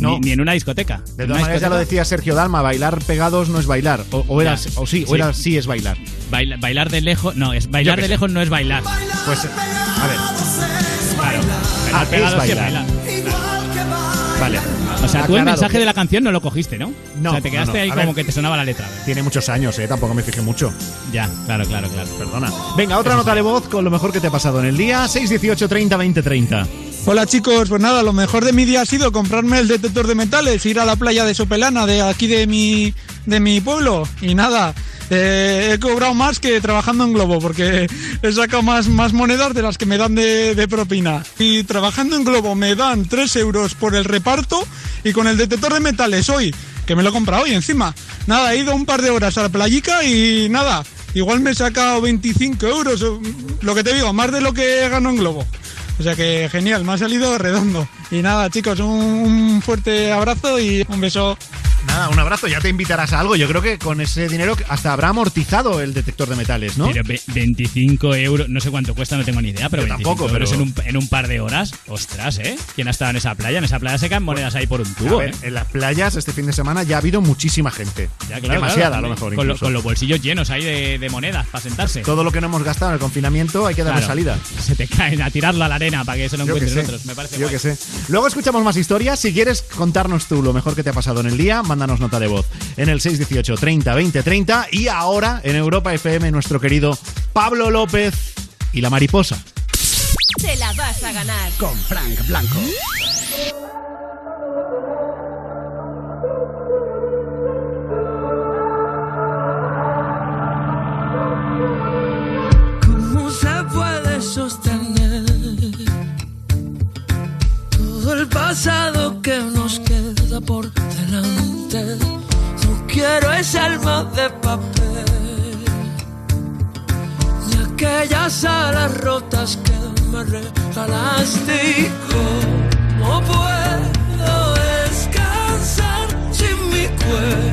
No. Ni, ni en una discoteca. De todas maneras, ya lo decía Sergio Dalma, bailar pegados no es bailar. O, o o sí, o Sí. era sí es bailar. Baila- bailar de lejos. No, es bailar de sé. lejos no es bailar. Pues, a ver. Claro. Ah, Bailar es pegado sí bailar. Vale. O sea, tú el Aclarado mensaje de la canción no lo cogiste, ¿no? No, O sea, te quedaste no, no. ahí como ver. que te sonaba la letra. Tiene muchos años, eh, tampoco me fijé mucho. Ya, claro, claro, claro. Perdona. Venga, otra nota de voz con lo mejor que te ha pasado en el día. 618 30 20 30. Hola chicos, pues nada, lo mejor de mi día ha sido comprarme el detector de metales, ir a la playa de Sopelana, de aquí de mi, de mi pueblo, y nada, eh, he cobrado más que trabajando en Globo, porque he sacado más, más monedas de las que me dan de, de propina. Y trabajando en Globo me dan 3 euros por el reparto, y con el detector de metales hoy, que me lo he comprado hoy encima, nada, he ido un par de horas a la playica y nada, igual me he sacado 25 euros, lo que te digo, más de lo que gano en Globo. O sea que genial, me ha salido redondo. Y nada, chicos, un, un fuerte abrazo y un beso. Nada, un abrazo, ya te invitarás a algo. Yo creo que con ese dinero hasta habrá amortizado el detector de metales, ¿no? Pero ve- 25 euros, no sé cuánto cuesta, no tengo ni idea, pero Yo 25 tampoco, euros pero- en, un, en un par de horas. Ostras, ¿eh? ¿Quién ha estado en esa playa? En esa playa se caen monedas ahí por un A tubo, ver, ¿eh? en las playas este fin de semana ya ha habido muchísima gente. Ya, claro, Demasiada, claro. a lo mejor. Con, lo- incluso. con los bolsillos llenos ahí de, de monedas para sentarse. Todo lo que no hemos gastado en el confinamiento hay que darle Claro. salida. Se te caen a tirarlo a la arena para que se lo encuentren otros. Me parece Yo guay. que sé. Luego escuchamos más historias. Si quieres contarnos tú lo mejor que te ha pasado en el día, mándanos nota de voz en el 618 30 20 30. Y ahora en Europa FM, nuestro querido Pablo López y la mariposa. Te la vas a ganar. Con Frank Blanco. ¿Cómo se puede sostener todo el pasado quiero ese alma de papel ni aquellas alas rotas que me regalaste. ¿Y ¿Cómo puedo descansar sin mi cuerpo?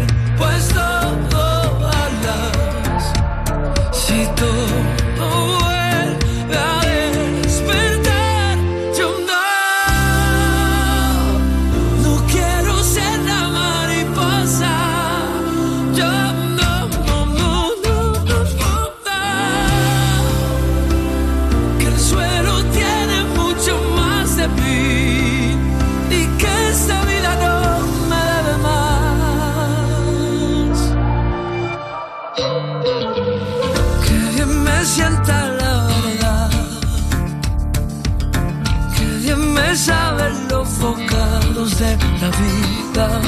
Vida.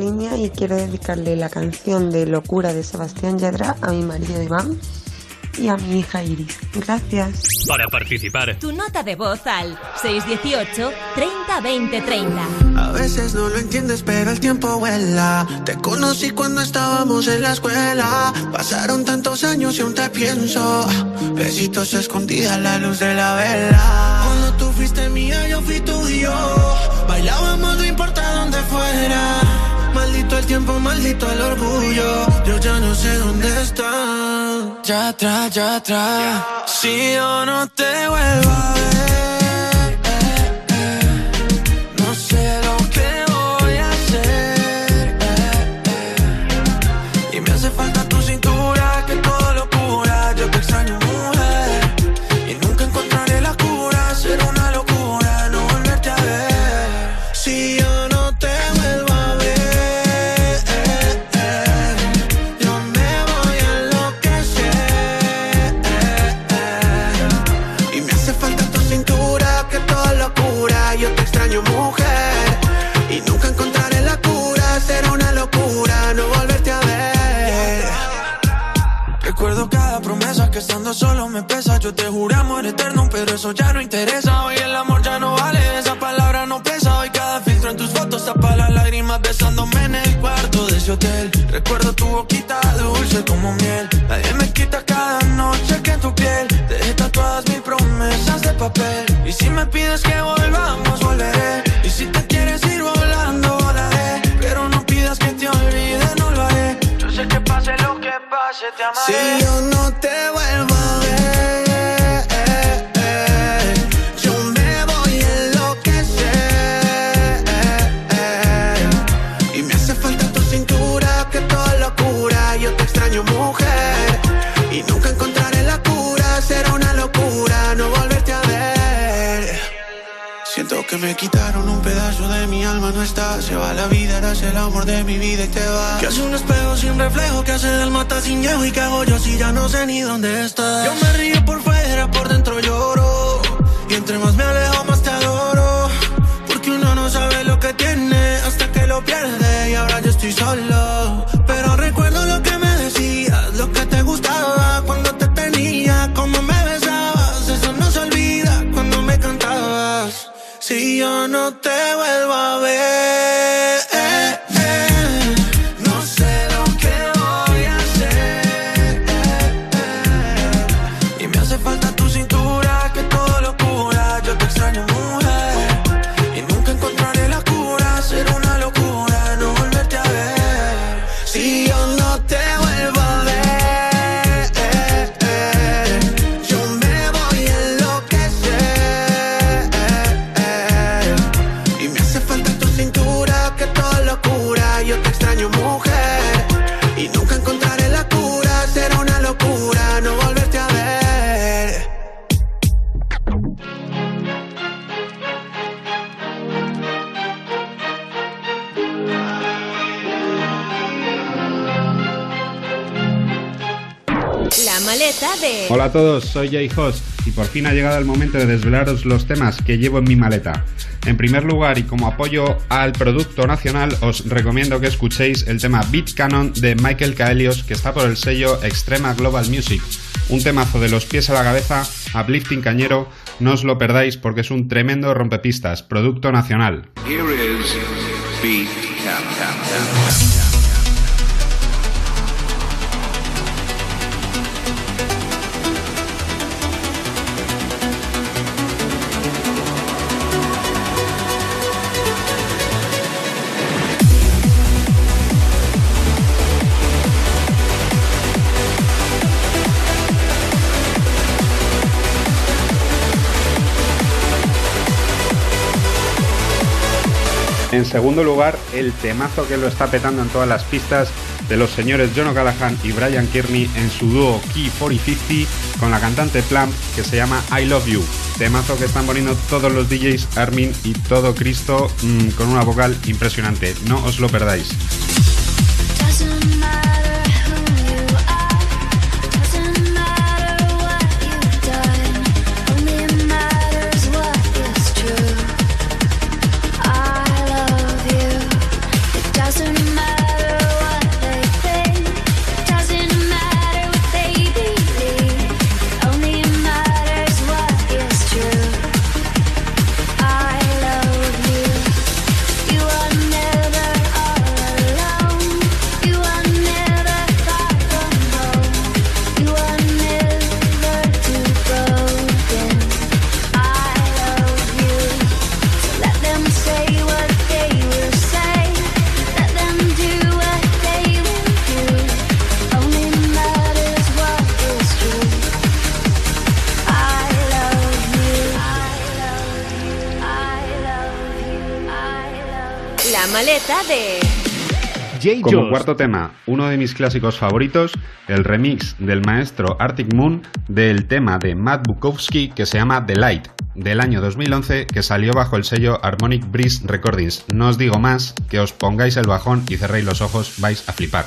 Línea y quiero dedicarle la canción de Locura de Sebastián Yadra a mi marido Iván y a mi hija Iris. Gracias. Para participar. Tu nota de voz al 618 30 20 30. A veces no lo entiendes, pero el tiempo vuela. Te conocí cuando estábamos en la escuela. Pasaron tantos años y aún te pienso. Besitos escondidas a la luz de la vela. Cuando tú fuiste mía, yo fui tuyo. Bailábamos, no importa dónde fuera. Maldito el tiempo, maldito el orgullo. Yo ya no sé dónde está. Ya atrás, ya atrás. Si yo no te vuelvo a ver. Solo me pesa. Yo te juré amor eterno, pero eso ya no interesa. Hoy el amor ya no vale, esa palabra no pesa. Hoy cada filtro en tus fotos tapa las lágrimas besándome en el cuarto de ese hotel. Recuerdo tu boquita dulce como miel. Nadie me quita cada noche que en tu piel dejé tatuadas mil promesas de papel. Y si me pides que volvamos, volveré. Y si te quieres ir volando, volaré. Pero no pidas que te olvide, no lo haré. Yo sé que pase lo que pase, te amaré. Si yo quitaron un pedazo de mi alma, no está. Se va la vida, eras el amor de mi vida y te va. Que hace un espejo sin reflejo, que hace del mata sin llevo y que hago yo si ya no sé ni dónde estás. Yo me río por fuera, por dentro lloro. Y entre más me alejo, más te adoro. Porque uno no sabe lo que tiene hasta que lo pierde. Y ahora yo estoy solo. No te vuelvo Hola a todos, soy Jay Host y por fin ha llegado el momento de desvelaros los temas que llevo en mi maleta. En primer lugar y como apoyo al producto nacional os recomiendo que escuchéis el tema Beat Canon de Michael Kaelios que está por el sello Extrema Global Music. Un temazo de los pies a la cabeza, uplifting cañero, no os lo perdáis porque es un tremendo rompepistas, producto nacional. En segundo lugar, el temazo que lo está petando en todas las pistas de los señores John O'Callaghan y Brian Kearney en su dúo Key 4050 con la cantante Plump que se llama I Love You. Temazo que están poniendo todos los DJs, Armin y todo Cristo mm, con una vocal impresionante. No os lo perdáis. De... Como cuarto tema, uno de mis clásicos favoritos, el remix del maestro Arctic Moon del tema de Matt Bukowski que se llama The Light, del año 2011, que salió bajo el sello Harmonic Breeze Recordings. No os digo más, que os pongáis el bajón y cerréis los ojos, vais a flipar.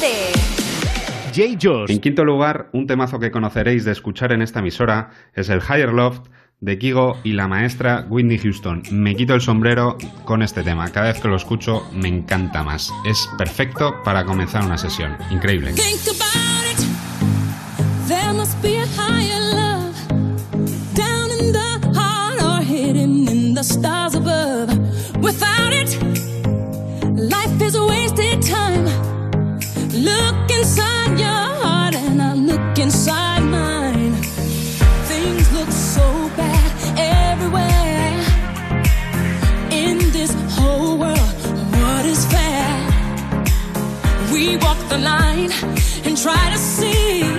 De... En quinto lugar, un temazo que conoceréis de escuchar en esta emisora es el Higher Loft de Kigo y la maestra Whitney Houston. Me quito el sombrero con este tema. Cada vez que lo escucho me encanta más. Es perfecto para comenzar una sesión. Increíble. Think the line and try to see,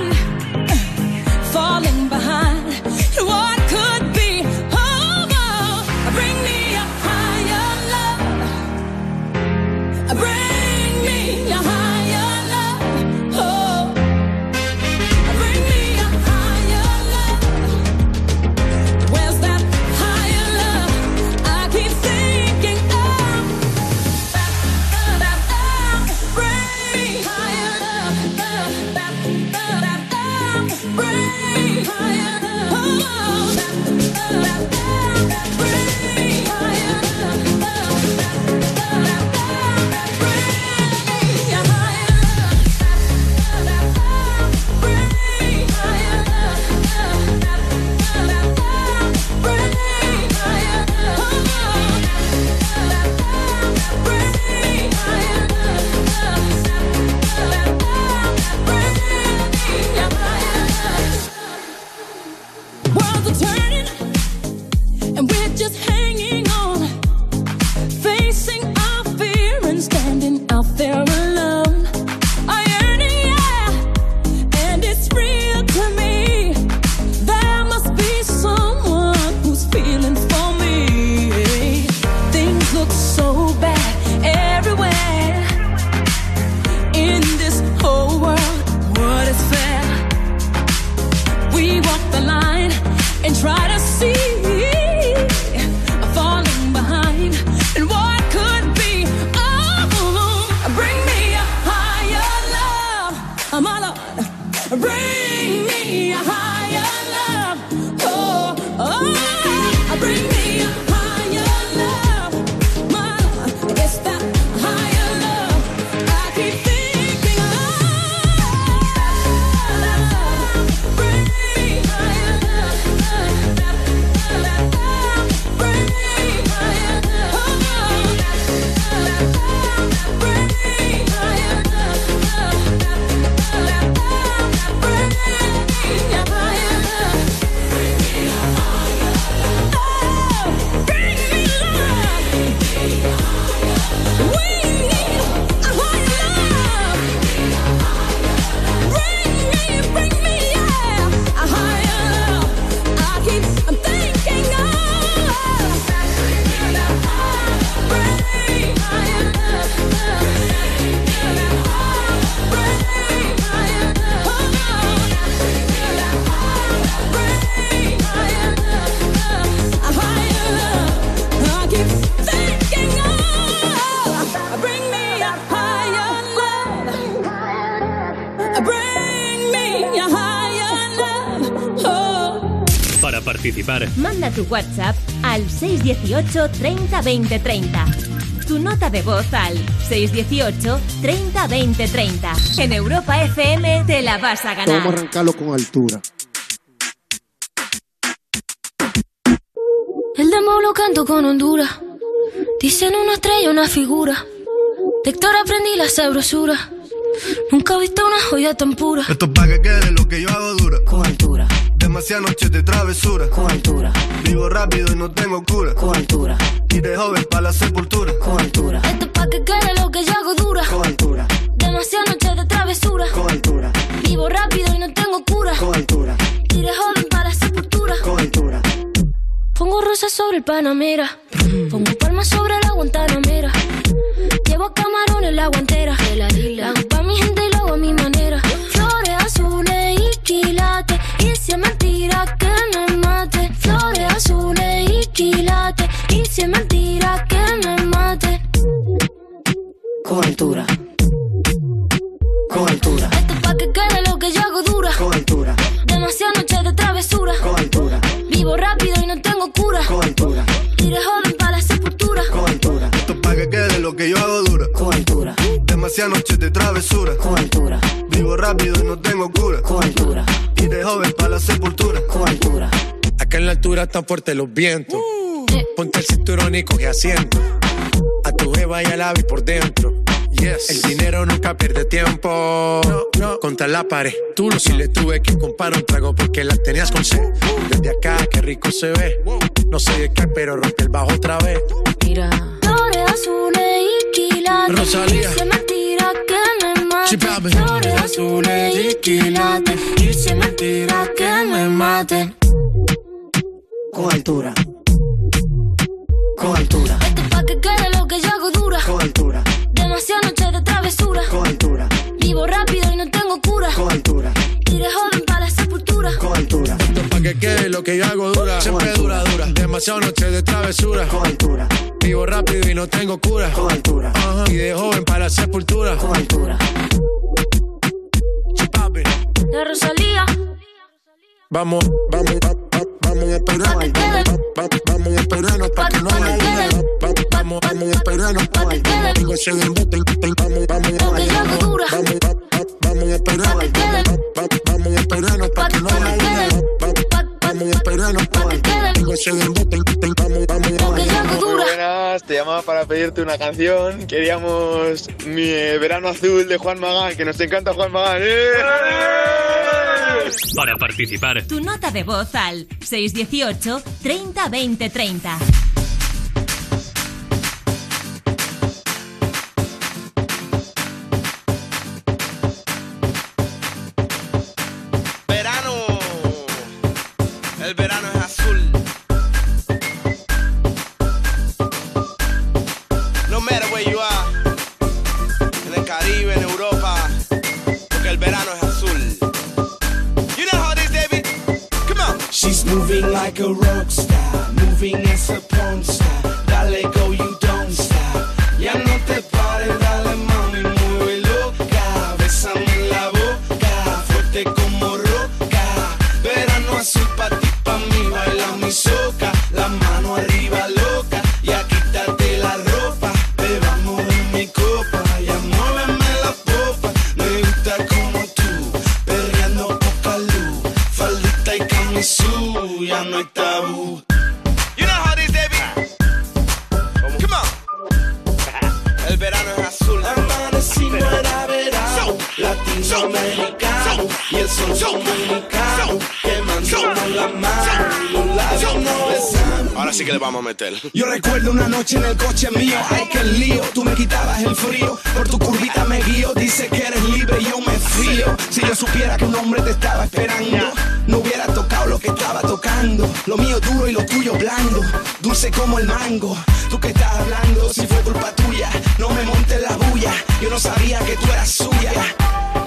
Manda tu WhatsApp al 618 30 20 30. Tu nota de voz al 618 30 20 30. En Europa FM te la vas a Vamos a ganar. arrancarlo con altura. El demo lo canto con Honduras. Dicen una estrella, una figura. De Héctor aprendí la sabrosura. Nunca he visto una joya tan pura. Esto es pa' que quede lo que yo hago dura. Con altura. Demasiadas noches de travesura. Con altura. Vivo rápido y no tengo cura. Con altura. Y de joven pa' la sepultura. Con altura. Esto es pa' que quede lo que yo hago dura. Con altura. Demasiadas noches de travesura. Con altura. Vivo rápido y no tengo cura. Con altura. Y de joven para la sepultura. Con altura. Pongo rosas sobre el Panamera. Pongo palmas sobre la Guantanamera. Llevo camarones en la guantera. La hago pa' mi gente y lo hago a mi manera. Flores azules y quilates. Y si es flores azules y quilates. Y si mentira, que me mate. Cobertura. Cobertura. Esto es pa' que quede lo que yo hago dura. Cobertura. Demasiadas noches de travesura. Cobertura. Vivo rápido y no tengo cura. Cobertura. Tire joven para la sepultura. Cobertura. Esto pa' que quede lo que yo hago dura. Cobertura. Demasiadas noches de travesura. Cobertura. Vivo rápido y no tengo cura. Cobertura. Tire joven para la sepultura. Cobertura Acá en la altura están fuertes los vientos. Ponte el cinturón y coge asiento. A tu jeva y al ave por dentro. El dinero nunca pierde tiempo. Contra la pared. Tú lo si le tuve que comprar un trago porque la tenías con sed. Desde acá, qué rico se ve. No sé de qué, pero rompe el bajo otra vez. Mira. Flores azules y quilates. Rosalía. Dice mentira que me Sí, maten. papi. Flores azules y quilates. Dice mentira que me maten. Con altura. Con altura. Esto es pa' que quede lo que yo hago dura. Con altura. Demasiadas noches de travesura. Con altura. Vivo rápido y no tengo cura. Con altura. Iré joven para la sepultura. Con altura. Pa' que quede lo que yo hago dura. Siempre dura, dura. Demasiadas noches de travesura. Con altura. Vivo rápido y no tengo cura. Con altura. Ajá. Y de joven para la sepultura. Con altura. De Rosalía. Vamos, vamos, va- va- vamos a esperarnos. Va- va- Vamos a esperarnos pa' que no haya Vamos, vamos a esperarnos. Digo, ese embuste, vamos, vamos, vamos, vamos, va- va- vamos a esperarnos. Va- va- Vamos a esperarnos pa' que no haya Vamos a esperarnos. Digo, ese embuste, vamos, vamos, vamos. Muy buenas, te llamaba para pedirte una canción. Queríamos mi eh, Verano Azul de Juan Magán, que nos encanta Juan Magán. ¡Eh! Para participar. Tu nota de voz al 618 30 20 30. Verano, el verano Yo recuerdo una noche en el coche mío, ay que lío, tú me quitabas el frío, por tu curvita me guío, dice que eres libre y yo me fío. Si yo supiera que un hombre te estaba esperando, no hubiera tocado lo que estaba tocando. Lo mío duro y lo tuyo blando, dulce como el mango. Tú que estás hablando, si fue culpa tuya, no me montes la bulla, yo no sabía que tú eras suya.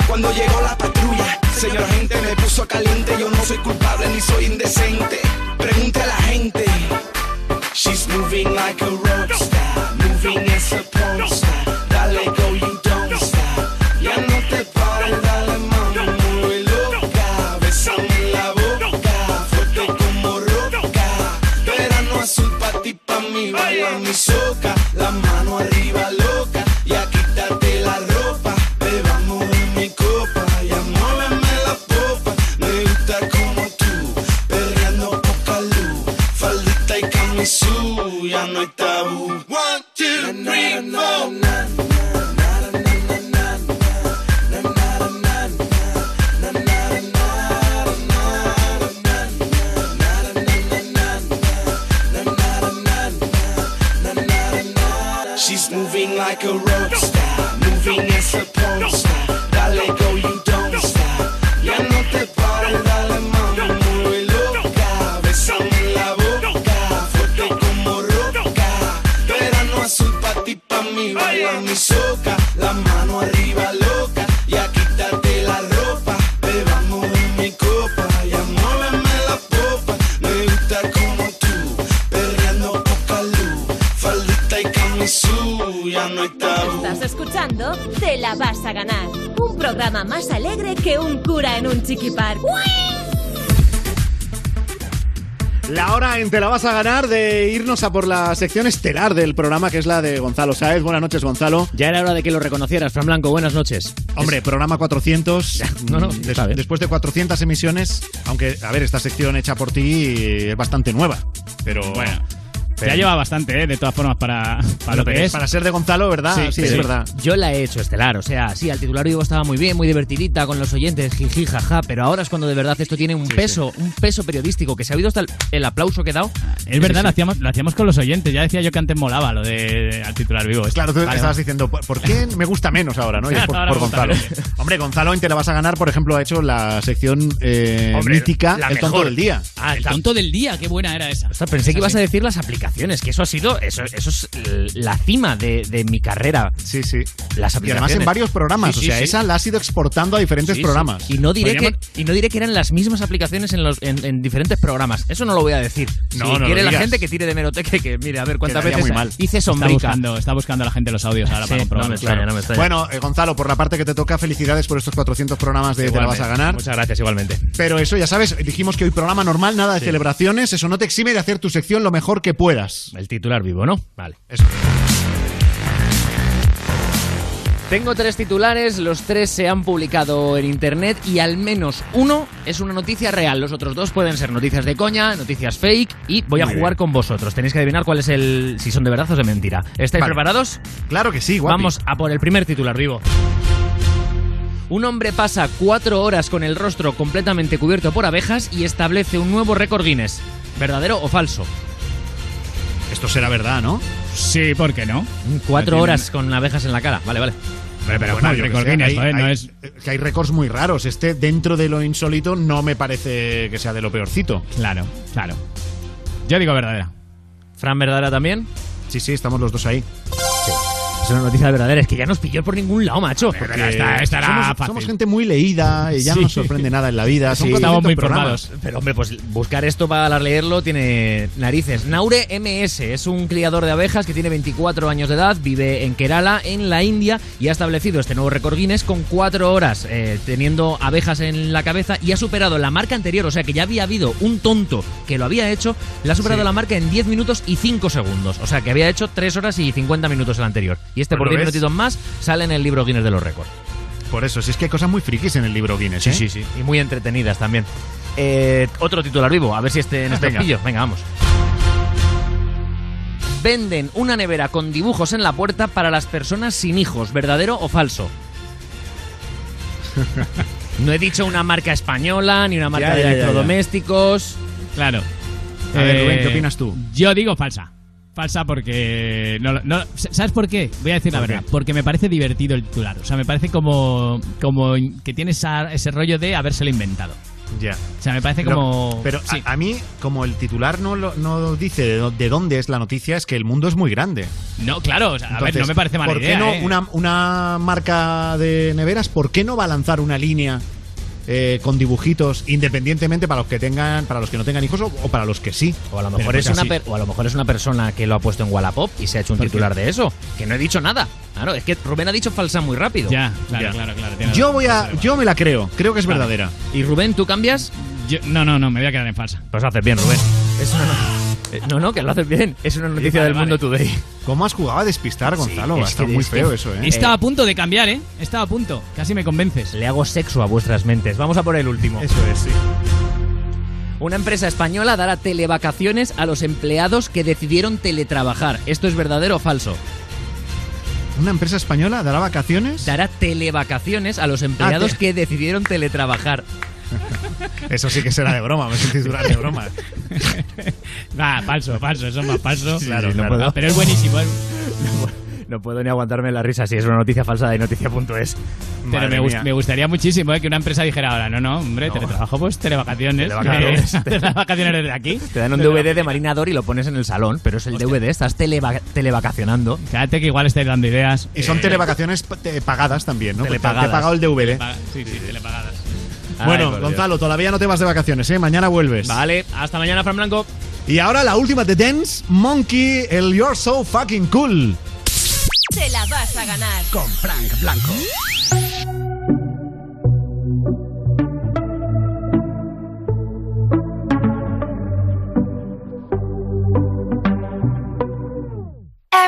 Cuando llegó la patrulla, señora gente me puso caliente, yo no soy culpable ni soy indecente. Pregunte a la gente. She's moving like a rock star, un chiquipar. La hora en Te la vas a ganar de irnos a por la sección estelar del programa, que es la de Gonzalo Saez. Buenas noches, Gonzalo. Ya era hora de que lo reconocieras, Fran Blanco. Buenas noches. Hombre, programa 400. no, no, Des- después de 400 emisiones, aunque, a ver, esta sección hecha por ti es bastante nueva. Pero Bueno. Pero- Ya lleva bastante, ¿eh? De todas formas, para, para lo que es. Para ser de Gonzalo, ¿verdad? Sí, es pero verdad. Yo la he hecho estelar, o sea, sí, al titular vivo estaba muy bien, muy divertidita con los oyentes, jiji, jaja, pero ahora es cuando de verdad esto tiene un peso, un peso periodístico, que se ha oído hasta el, el aplauso que he dado. Es verdad, Lo, hacíamos, lo hacíamos con los oyentes. Ya decía yo que antes molaba lo de al titular vivo. Claro, tú Vale, estabas vale. diciendo, ¿por por qué me gusta menos ahora? ¿no? Y es por, Gonzalo. menos. Hombre, Gonzalo en Te la vas a ganar, por ejemplo, ha hecho la sección eh, Hombre, mítica la El tonto mejor. del día. Ah, El tonto del día, qué buena era esa. Ostras, pensé que ibas a decir las aplicaciones, que eso ha sido, eso, eso es la cima de, de mi carrera. Sí, sí. Las Y aplicaciones. además en varios programas. Sí, sí, o sea, sí. esa la has ido exportando a diferentes Sí, sí. programas. Y no diré que y no diré que eran las mismas aplicaciones en los en, en diferentes programas. Eso no lo voy a decir. No, si no lo quiere la digas. gente que tire de meroteca que mire a ver cuántas veces muy mal. hice Está sombrica. buscando, está buscando la gente los audios ahora Sí, para no comprobarlo. me extraña, no me extraña. Bueno, eh, Gonzalo, por la parte que te toca, felicidades por estos 400 programas de Te la vas a ganar. Muchas gracias, igualmente. Pero eso, ya sabes, dijimos que hoy programa normal, nada de celebraciones, eso no te exime de hacer tu sección lo mejor que puedas. El titular vivo, ¿no? Vale. Eso. Tengo tres titulares, los tres se han publicado en internet y al menos uno es una noticia real. Los otros dos pueden ser noticias de coña, noticias fake y voy a Muy jugar bien. con vosotros. Tenéis que adivinar cuál es el si son de verdad o de mentira. ¿Estáis Vale. preparados? Claro que sí, guapi. Vamos a por el primer titular vivo. Un hombre pasa cuatro horas con el rostro completamente cubierto por abejas y establece un nuevo récord Guinness. ¿Verdadero o falso? Esto será verdad, ¿no? Sí, ¿por qué no? Cuatro horas con abejas en la cara. Vale, vale. Pero, pero Bueno, yo que sé, hay- joder, no hay- es... que hay récords muy raros. Este, dentro de lo insólito, no me parece que sea de lo peorcito. Claro, claro. Yo digo verdadera. ¿Fran verdadera también? Sí, sí, estamos los dos ahí. Es una noticia verdadera. Es que ya no os pilló por ningún lado, macho. Pero esta, esta era somos, fácil. somos gente muy leída y ya Sí. no nos sorprende nada en la vida. Sí. 400 Estamos muy programas. informados. Pero hombre, pues buscar esto para leerlo tiene narices. Naure MS es un criador de abejas que tiene 24 años de edad, vive en Kerala, en la India, y ha establecido este nuevo récord Guinness con 4 horas eh, teniendo abejas en la cabeza y ha superado la marca anterior, o sea que ya había habido un tonto que lo había hecho, le ha superado Sí. la marca en 10 minutos y 5 segundos, o sea que había hecho 3 horas y 50 minutos el anterior. Y este Pues por lo 10 ves. minutitos más sale en el libro Guinness de los récords. Por eso, si es que hay cosas muy frikis en el libro Guinness. Sí, ¿eh? sí, sí. Y muy entretenidas también. Eh, otro titular vivo, a ver si este en este Venga. pillo. Venga, vamos. Venden una nevera con dibujos en la puerta para las personas sin hijos, ¿verdadero o falso? No he dicho una marca española ni una marca Ya, de ya, ya, ya. electrodomésticos. Claro. A ver, Rubén, ¿qué Eh, opinas tú? Yo digo falsa. Falsa porque... No, no- ¿Sabes por qué? Voy a decir la ¿Por verdad. Porque me parece divertido el titular. O sea, me parece como, como que tiene esa- ese rollo de habérselo inventado. Ya. O sea, me parece Pero- como... Pero sí. a, a mí, como el titular no, lo- no dice de, dó- de dónde es la noticia, es que el mundo es muy grande. No, claro, o sea, a ver, no me parece mala ¿por qué idea, no ¿eh? una, una marca de neveras, ¿por qué no va a lanzar una línea eh, con dibujitos independientemente para los que tengan, para los que no tengan hijos o, o para los que sí? O a lo mejor es una per- o a lo mejor es una persona que lo ha puesto en Wallapop y se ha hecho un titular de eso. Que no he dicho nada. Claro, es que Rubén ha dicho falsa muy rápido. Ya, claro, Ya. claro, claro. tiene Yo voy a, yo me la creo, creo que es verdadera. Y Rubén, ¿tú cambias? Yo- no, no, no, me voy a quedar en falsa. Pues haces bien, Rubén. Es una eh, no, no, que lo haces bien. Es una noticia vale, del vale. Mundo Today. ¿Cómo has jugado a despistar, Gonzalo? es ha estado que- muy es que- feo eso, ¿eh? Estaba a punto de cambiar, ¿eh? Estaba a punto. Casi me convences. Le hago sexo a vuestras mentes. Vamos a por el último. Eso es, sí. Una empresa española dará televacaciones a los empleados que decidieron teletrabajar. ¿Esto es verdadero o falso? ¿Una empresa española dará vacaciones? Dará televacaciones a los empleados te- que decidieron teletrabajar. Eso sí que será de broma, me titular de broma. Va, falso, falso, eso es más falso. Claro, no claro. puedo. Pero es buenísimo. ¿eh? No puedo ni aguantarme la risa si es una noticia falsa de noticia.es. Pero me, gus- mía. me gustaría muchísimo ¿eh? que una empresa dijera ahora, no, no, hombre, teletrabajo, pues televacaciones. Televacaciones. Eh, desde aquí. Te dan un DVD de Marinador y lo pones en el salón, pero es el DVD, estás televa- televacacionando. Cállate que igual estáis dando ideas. Y son Eh, televacaciones pa- te- pagadas también, ¿no? Te- Telepagadas. Te he pagado el DVD. telepaga- Sí, sí, telepagadas. Bueno, Ay, Gonzalo, todavía no te vas de vacaciones, ¿eh? Mañana vuelves. Vale, hasta mañana, Fran Blanco. Y ahora la última de Dance, Monkey, el You're So Fucking Cool. Te la vas a ganar. Con Frank Blanco.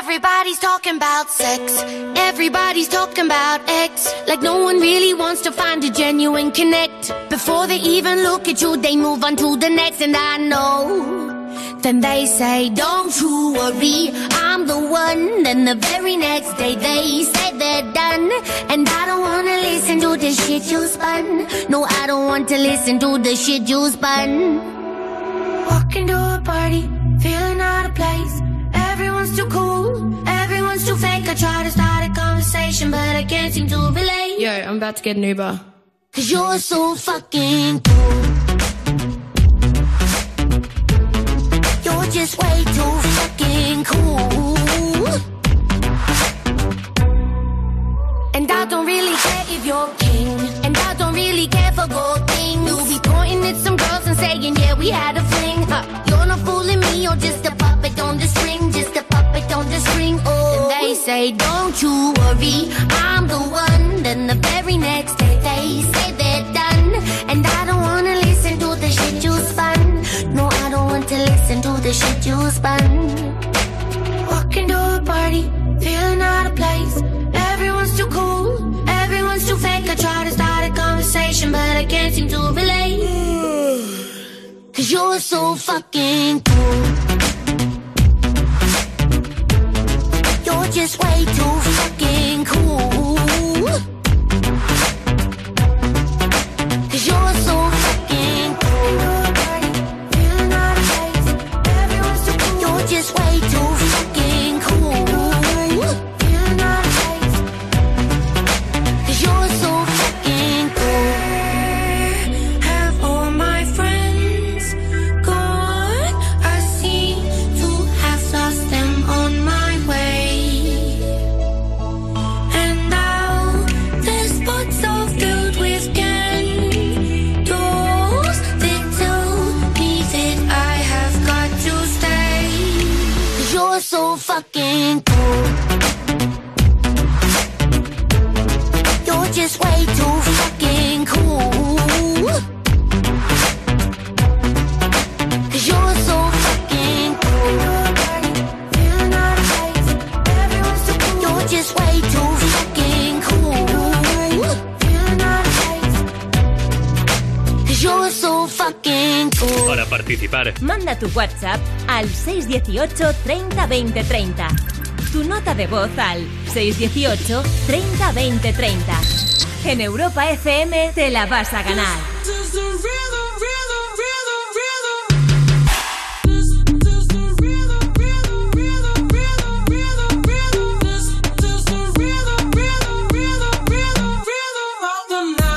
Everybody's talking about sex. Everybody's talking about X. Like no one really wants to find a genuine connect. Before they even look at you, they move on to the next. And I know. Then they say, don't you worry, I'm the one. Then the very next day they say they're done. And I don't wanna listen to the shit you spun. No, I don't want to listen to the shit you spun. Walking to a party, feeling out of place. Everyone's too cool, everyone's too fake. I try to start a conversation, but I can't seem to relate. Yo, I'm about to get an Uber. Cause you're so fucking cool. You're just way too fucking cool. And I don't really care if you're king. And I don't really care for gold things. You'll be pointing at some girls and saying, yeah, we had a fling. Huh. You're not fooling me, you're just a puppet on the string. Puppet on the string. Oh, and they say, don't you worry, I'm the one. Then the very next day they say they're done. And I don't wanna listen to the shit you spun. No, I don't want to listen to the shit you spun. Walking to a party, feeling out of place. Everyone's too cool, everyone's too fake. I try to start a conversation, but I can't seem to relate. Cause you're so fucking cool. Just way too fucking cool. So fucking cool. You're just way too Para participar, Manda tu WhatsApp al 618 30 20 30. Tu nota de voz al 618 30 20 30. En Europa FM te la vas a ganar.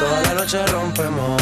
Toda la noche rompemos,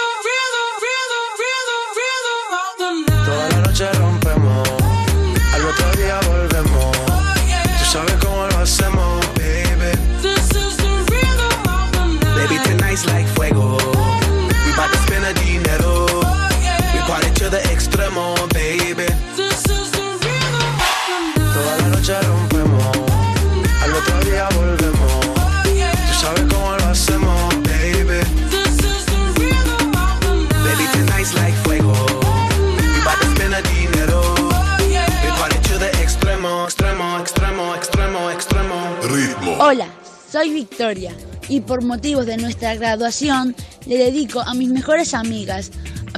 Hola, soy Victoria y por motivos de nuestra graduación le dedico a mis mejores amigas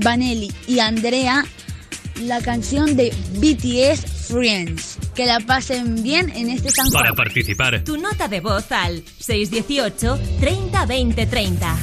Vanelli y Andrea la canción de BTS Friends. Que la pasen bien en este San Juan. Para participar. Tu nota de voz al 618 30 20 30.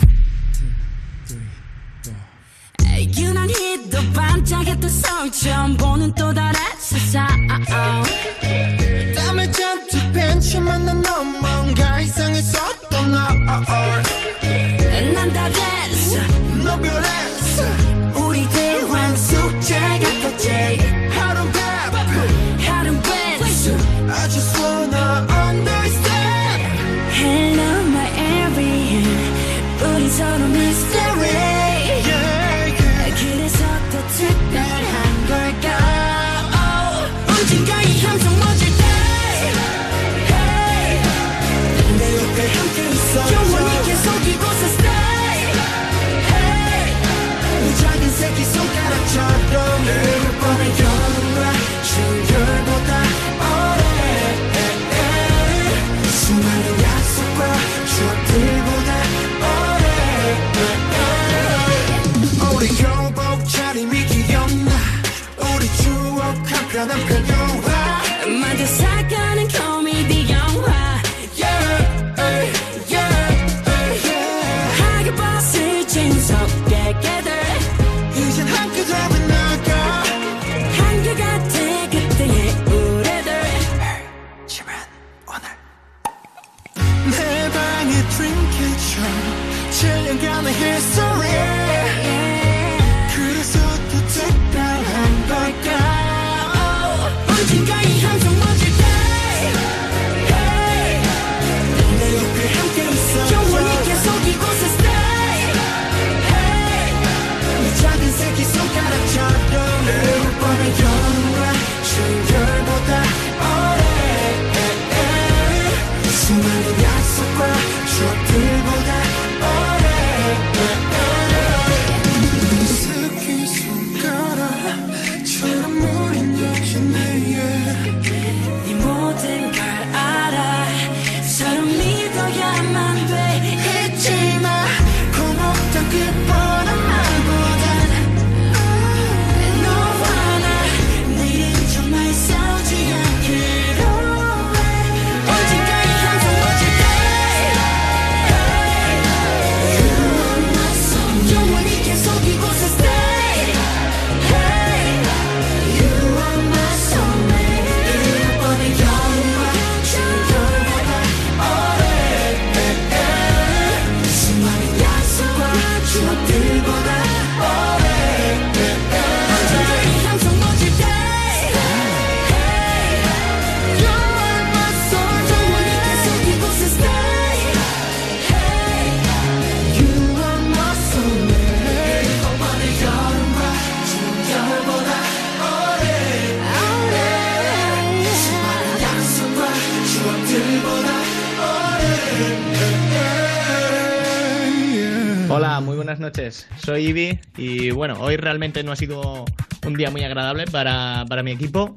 soy Ibi y bueno, hoy realmente no ha sido un día muy agradable para, para mi equipo,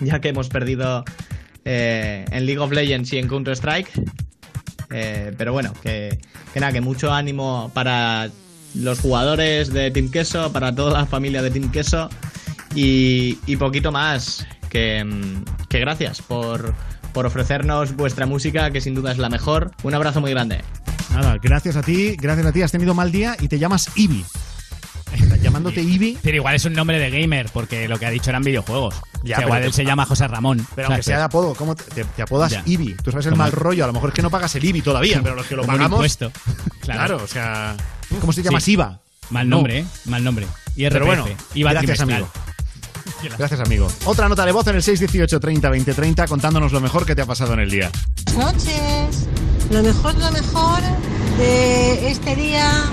ya que hemos perdido eh, en League of Legends y en Counter-Strike. Eh, pero bueno, que, nada, que mucho ánimo para los jugadores de Team Queso, para toda la familia de Team Queso y, y poquito más. Que, que gracias por, por ofrecernos vuestra música, que sin duda es la mejor. Un abrazo muy grande. Nada, gracias a ti, gracias a ti. Has tenido mal día y te llamas Ibi. Llamándote Ibi. Pero igual es un nombre de gamer, porque lo que ha dicho eran videojuegos. Ya, O sea, pero igual te- él se llama José Ramón. Pero ¿sabes? aunque sea de apodo, ¿cómo te, te- te apodas Ya. Ibi? Tú sabes el mal rollo. A lo mejor es que no pagas el Ibi todavía, pero los que lo Como pagamos. impuesto. Claro. Claro. o sea. ¿Cómo se llama? Sí. IVA. Mal No. nombre, ¿eh? Mal nombre. IRPF. Pero bueno, IVA gracias, trimestral. amigo. Gracias, amigo. Otra nota de voz en el 618 30 20 30 contándonos lo mejor que te ha pasado en el día. Noches. Lo mejor, lo mejor de este día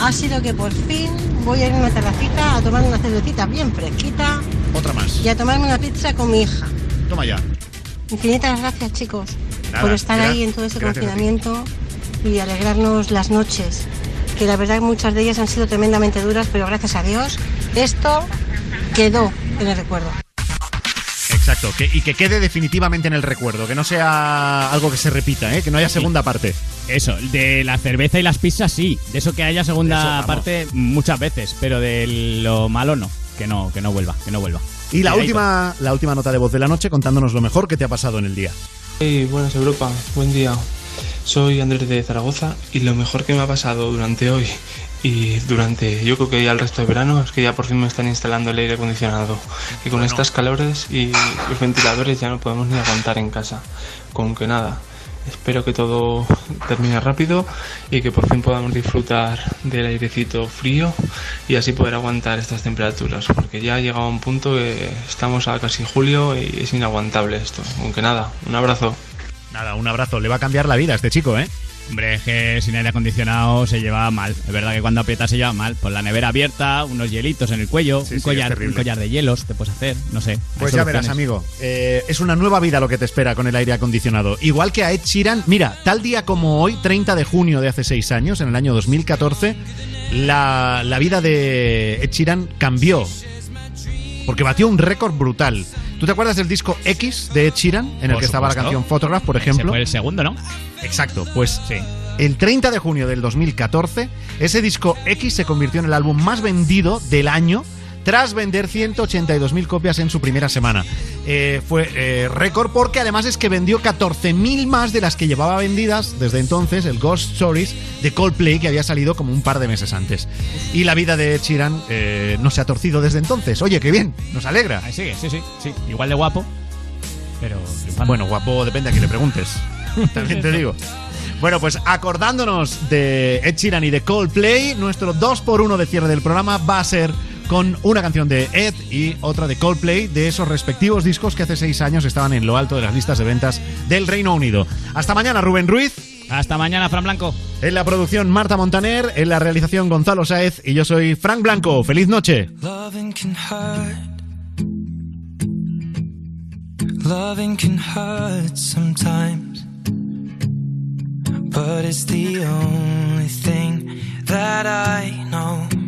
ha sido que por fin voy a ir a una terracita a tomar una cervecita bien fresquita Otra más. y a tomarme una pizza con mi hija. Toma ya. Infinitas gracias, chicos, Nada, por estar ahí en todo ti. confinamiento y alegrarnos las noches. Que la verdad muchas de ellas han sido tremendamente duras, pero gracias a Dios esto quedó en el recuerdo. Exacto. Que, y que quede definitivamente en el recuerdo. Que no sea algo que se repita, ¿eh? Que no haya segunda parte. Eso, de la cerveza y las pizzas sí. De eso que haya segunda Eso, parte muchas veces, pero de lo malo no. Que no, que no vuelva, que no vuelva. Y la última, la última nota de voz de la noche contándonos lo mejor que te ha pasado en el día. Hey, buenas Europa, buen día. Soy Andrés de Zaragoza y lo mejor que me ha pasado durante hoy y durante yo creo que ya el resto de verano es que ya por fin me están instalando el aire acondicionado y con estas calores y los ventiladores ya no podemos ni aguantar en casa. Con que nada, espero que todo termine rápido y que por fin podamos disfrutar del airecito frío y así poder aguantar estas temperaturas porque ya ha llegado a un punto que estamos a casi julio y es inaguantable esto. Aunque nada, un abrazo. Nada, un abrazo. Le va a cambiar la vida a este chico, ¿eh? Hombre, es que sin aire acondicionado se lleva mal. Es verdad que cuando aprieta se lleva mal. Pues la nevera abierta, unos hielitos en el cuello, Sí, un, sí, collar, un de hielos te puedes hacer, no sé. Pues ya verás, amigo. Eh, es una nueva vida lo que te espera con el aire acondicionado. Igual que a Ed Sheeran, mira, tal día como hoy, 30 de junio de hace seis años, en el año 2014, la, la vida de Ed Sheeran cambió. Porque batió un récord brutal. ¿Tú te acuerdas del disco X de Ed Sheeran? En el Por que estaba la canción Photograph, por Ese ejemplo. fue el segundo, ¿no? Exacto, pues el 30 de junio del 2014, ese disco X se convirtió en el álbum más vendido del año tras vender 182.000 copias en su primera semana. Eh, fue eh, récord porque además es que vendió 14.000 más de las que llevaba vendidas desde entonces el Ghost Stories de Coldplay que había salido como un par de meses antes. Y la vida de Ed Sheeran eh, no se ha torcido desde entonces. Oye, qué bien, nos alegra. Ahí sigue, sí, sí, sí. Igual de guapo, pero. Bueno, guapo depende a quién le preguntes. También te digo. Bueno, pues acordándonos de Ed Sheeran y de Coldplay, nuestro 2x1 de cierre del programa va a ser con una canción de Ed y otra de Coldplay de esos respectivos discos que hace seis años estaban en lo alto de las listas de ventas del Reino Unido. Hasta mañana, Rubén Ruiz. Hasta mañana, Fran Blanco. En la producción, Marta Montaner. En la realización, Gonzalo Sáez. Y yo soy Frank Blanco. ¡Feliz noche! Loving can hurt. Loving can hurt sometimes. But it's the only thing that I know.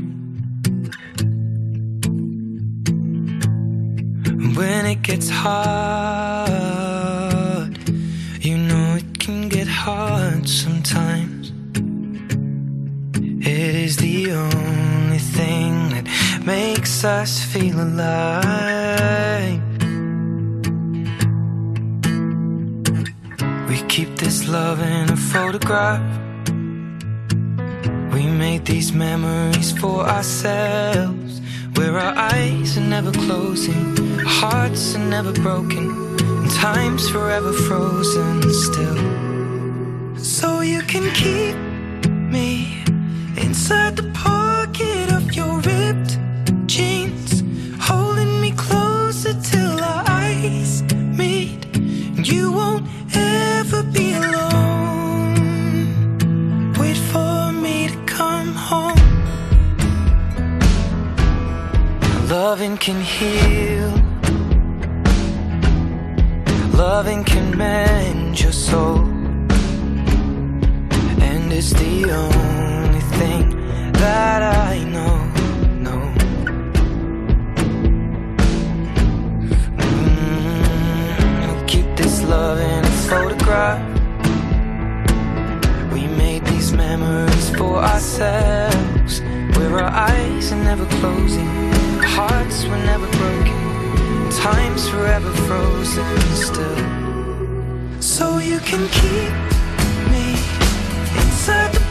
When it gets hard, you know it can get hard sometimes. It is the only thing that makes us feel alive. We keep this love in a photograph. We made these memories for ourselves. Where our eyes are never closing, our hearts are never broken, and time's forever frozen still. So you can keep me inside the pocket of your ripped jeans, holding me closer till our eyes meet. You won't Loving can heal. Loving can mend your soul. And it's the only thing that I know No. Mm, I'll keep this love in a photograph. We made these memories for ourselves. Where our eyes are never closing hearts were never broken, time's forever frozen still. So you can keep me inside the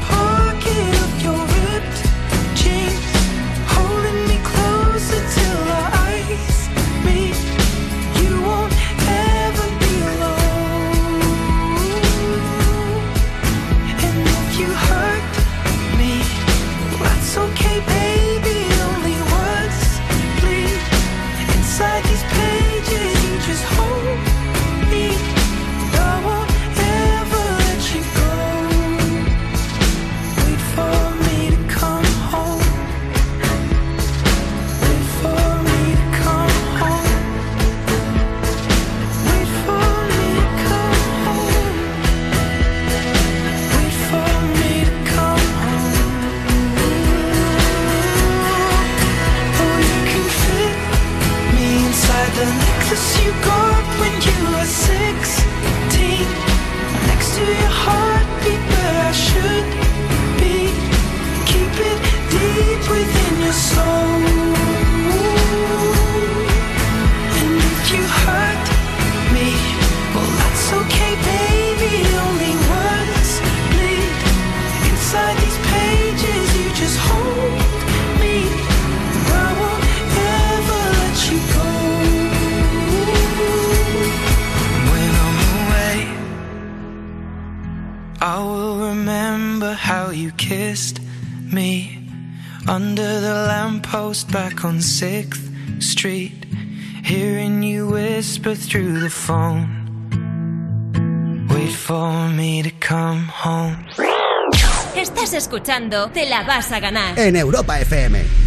Estás escuchando Te la vas a ganar. En Europa FM.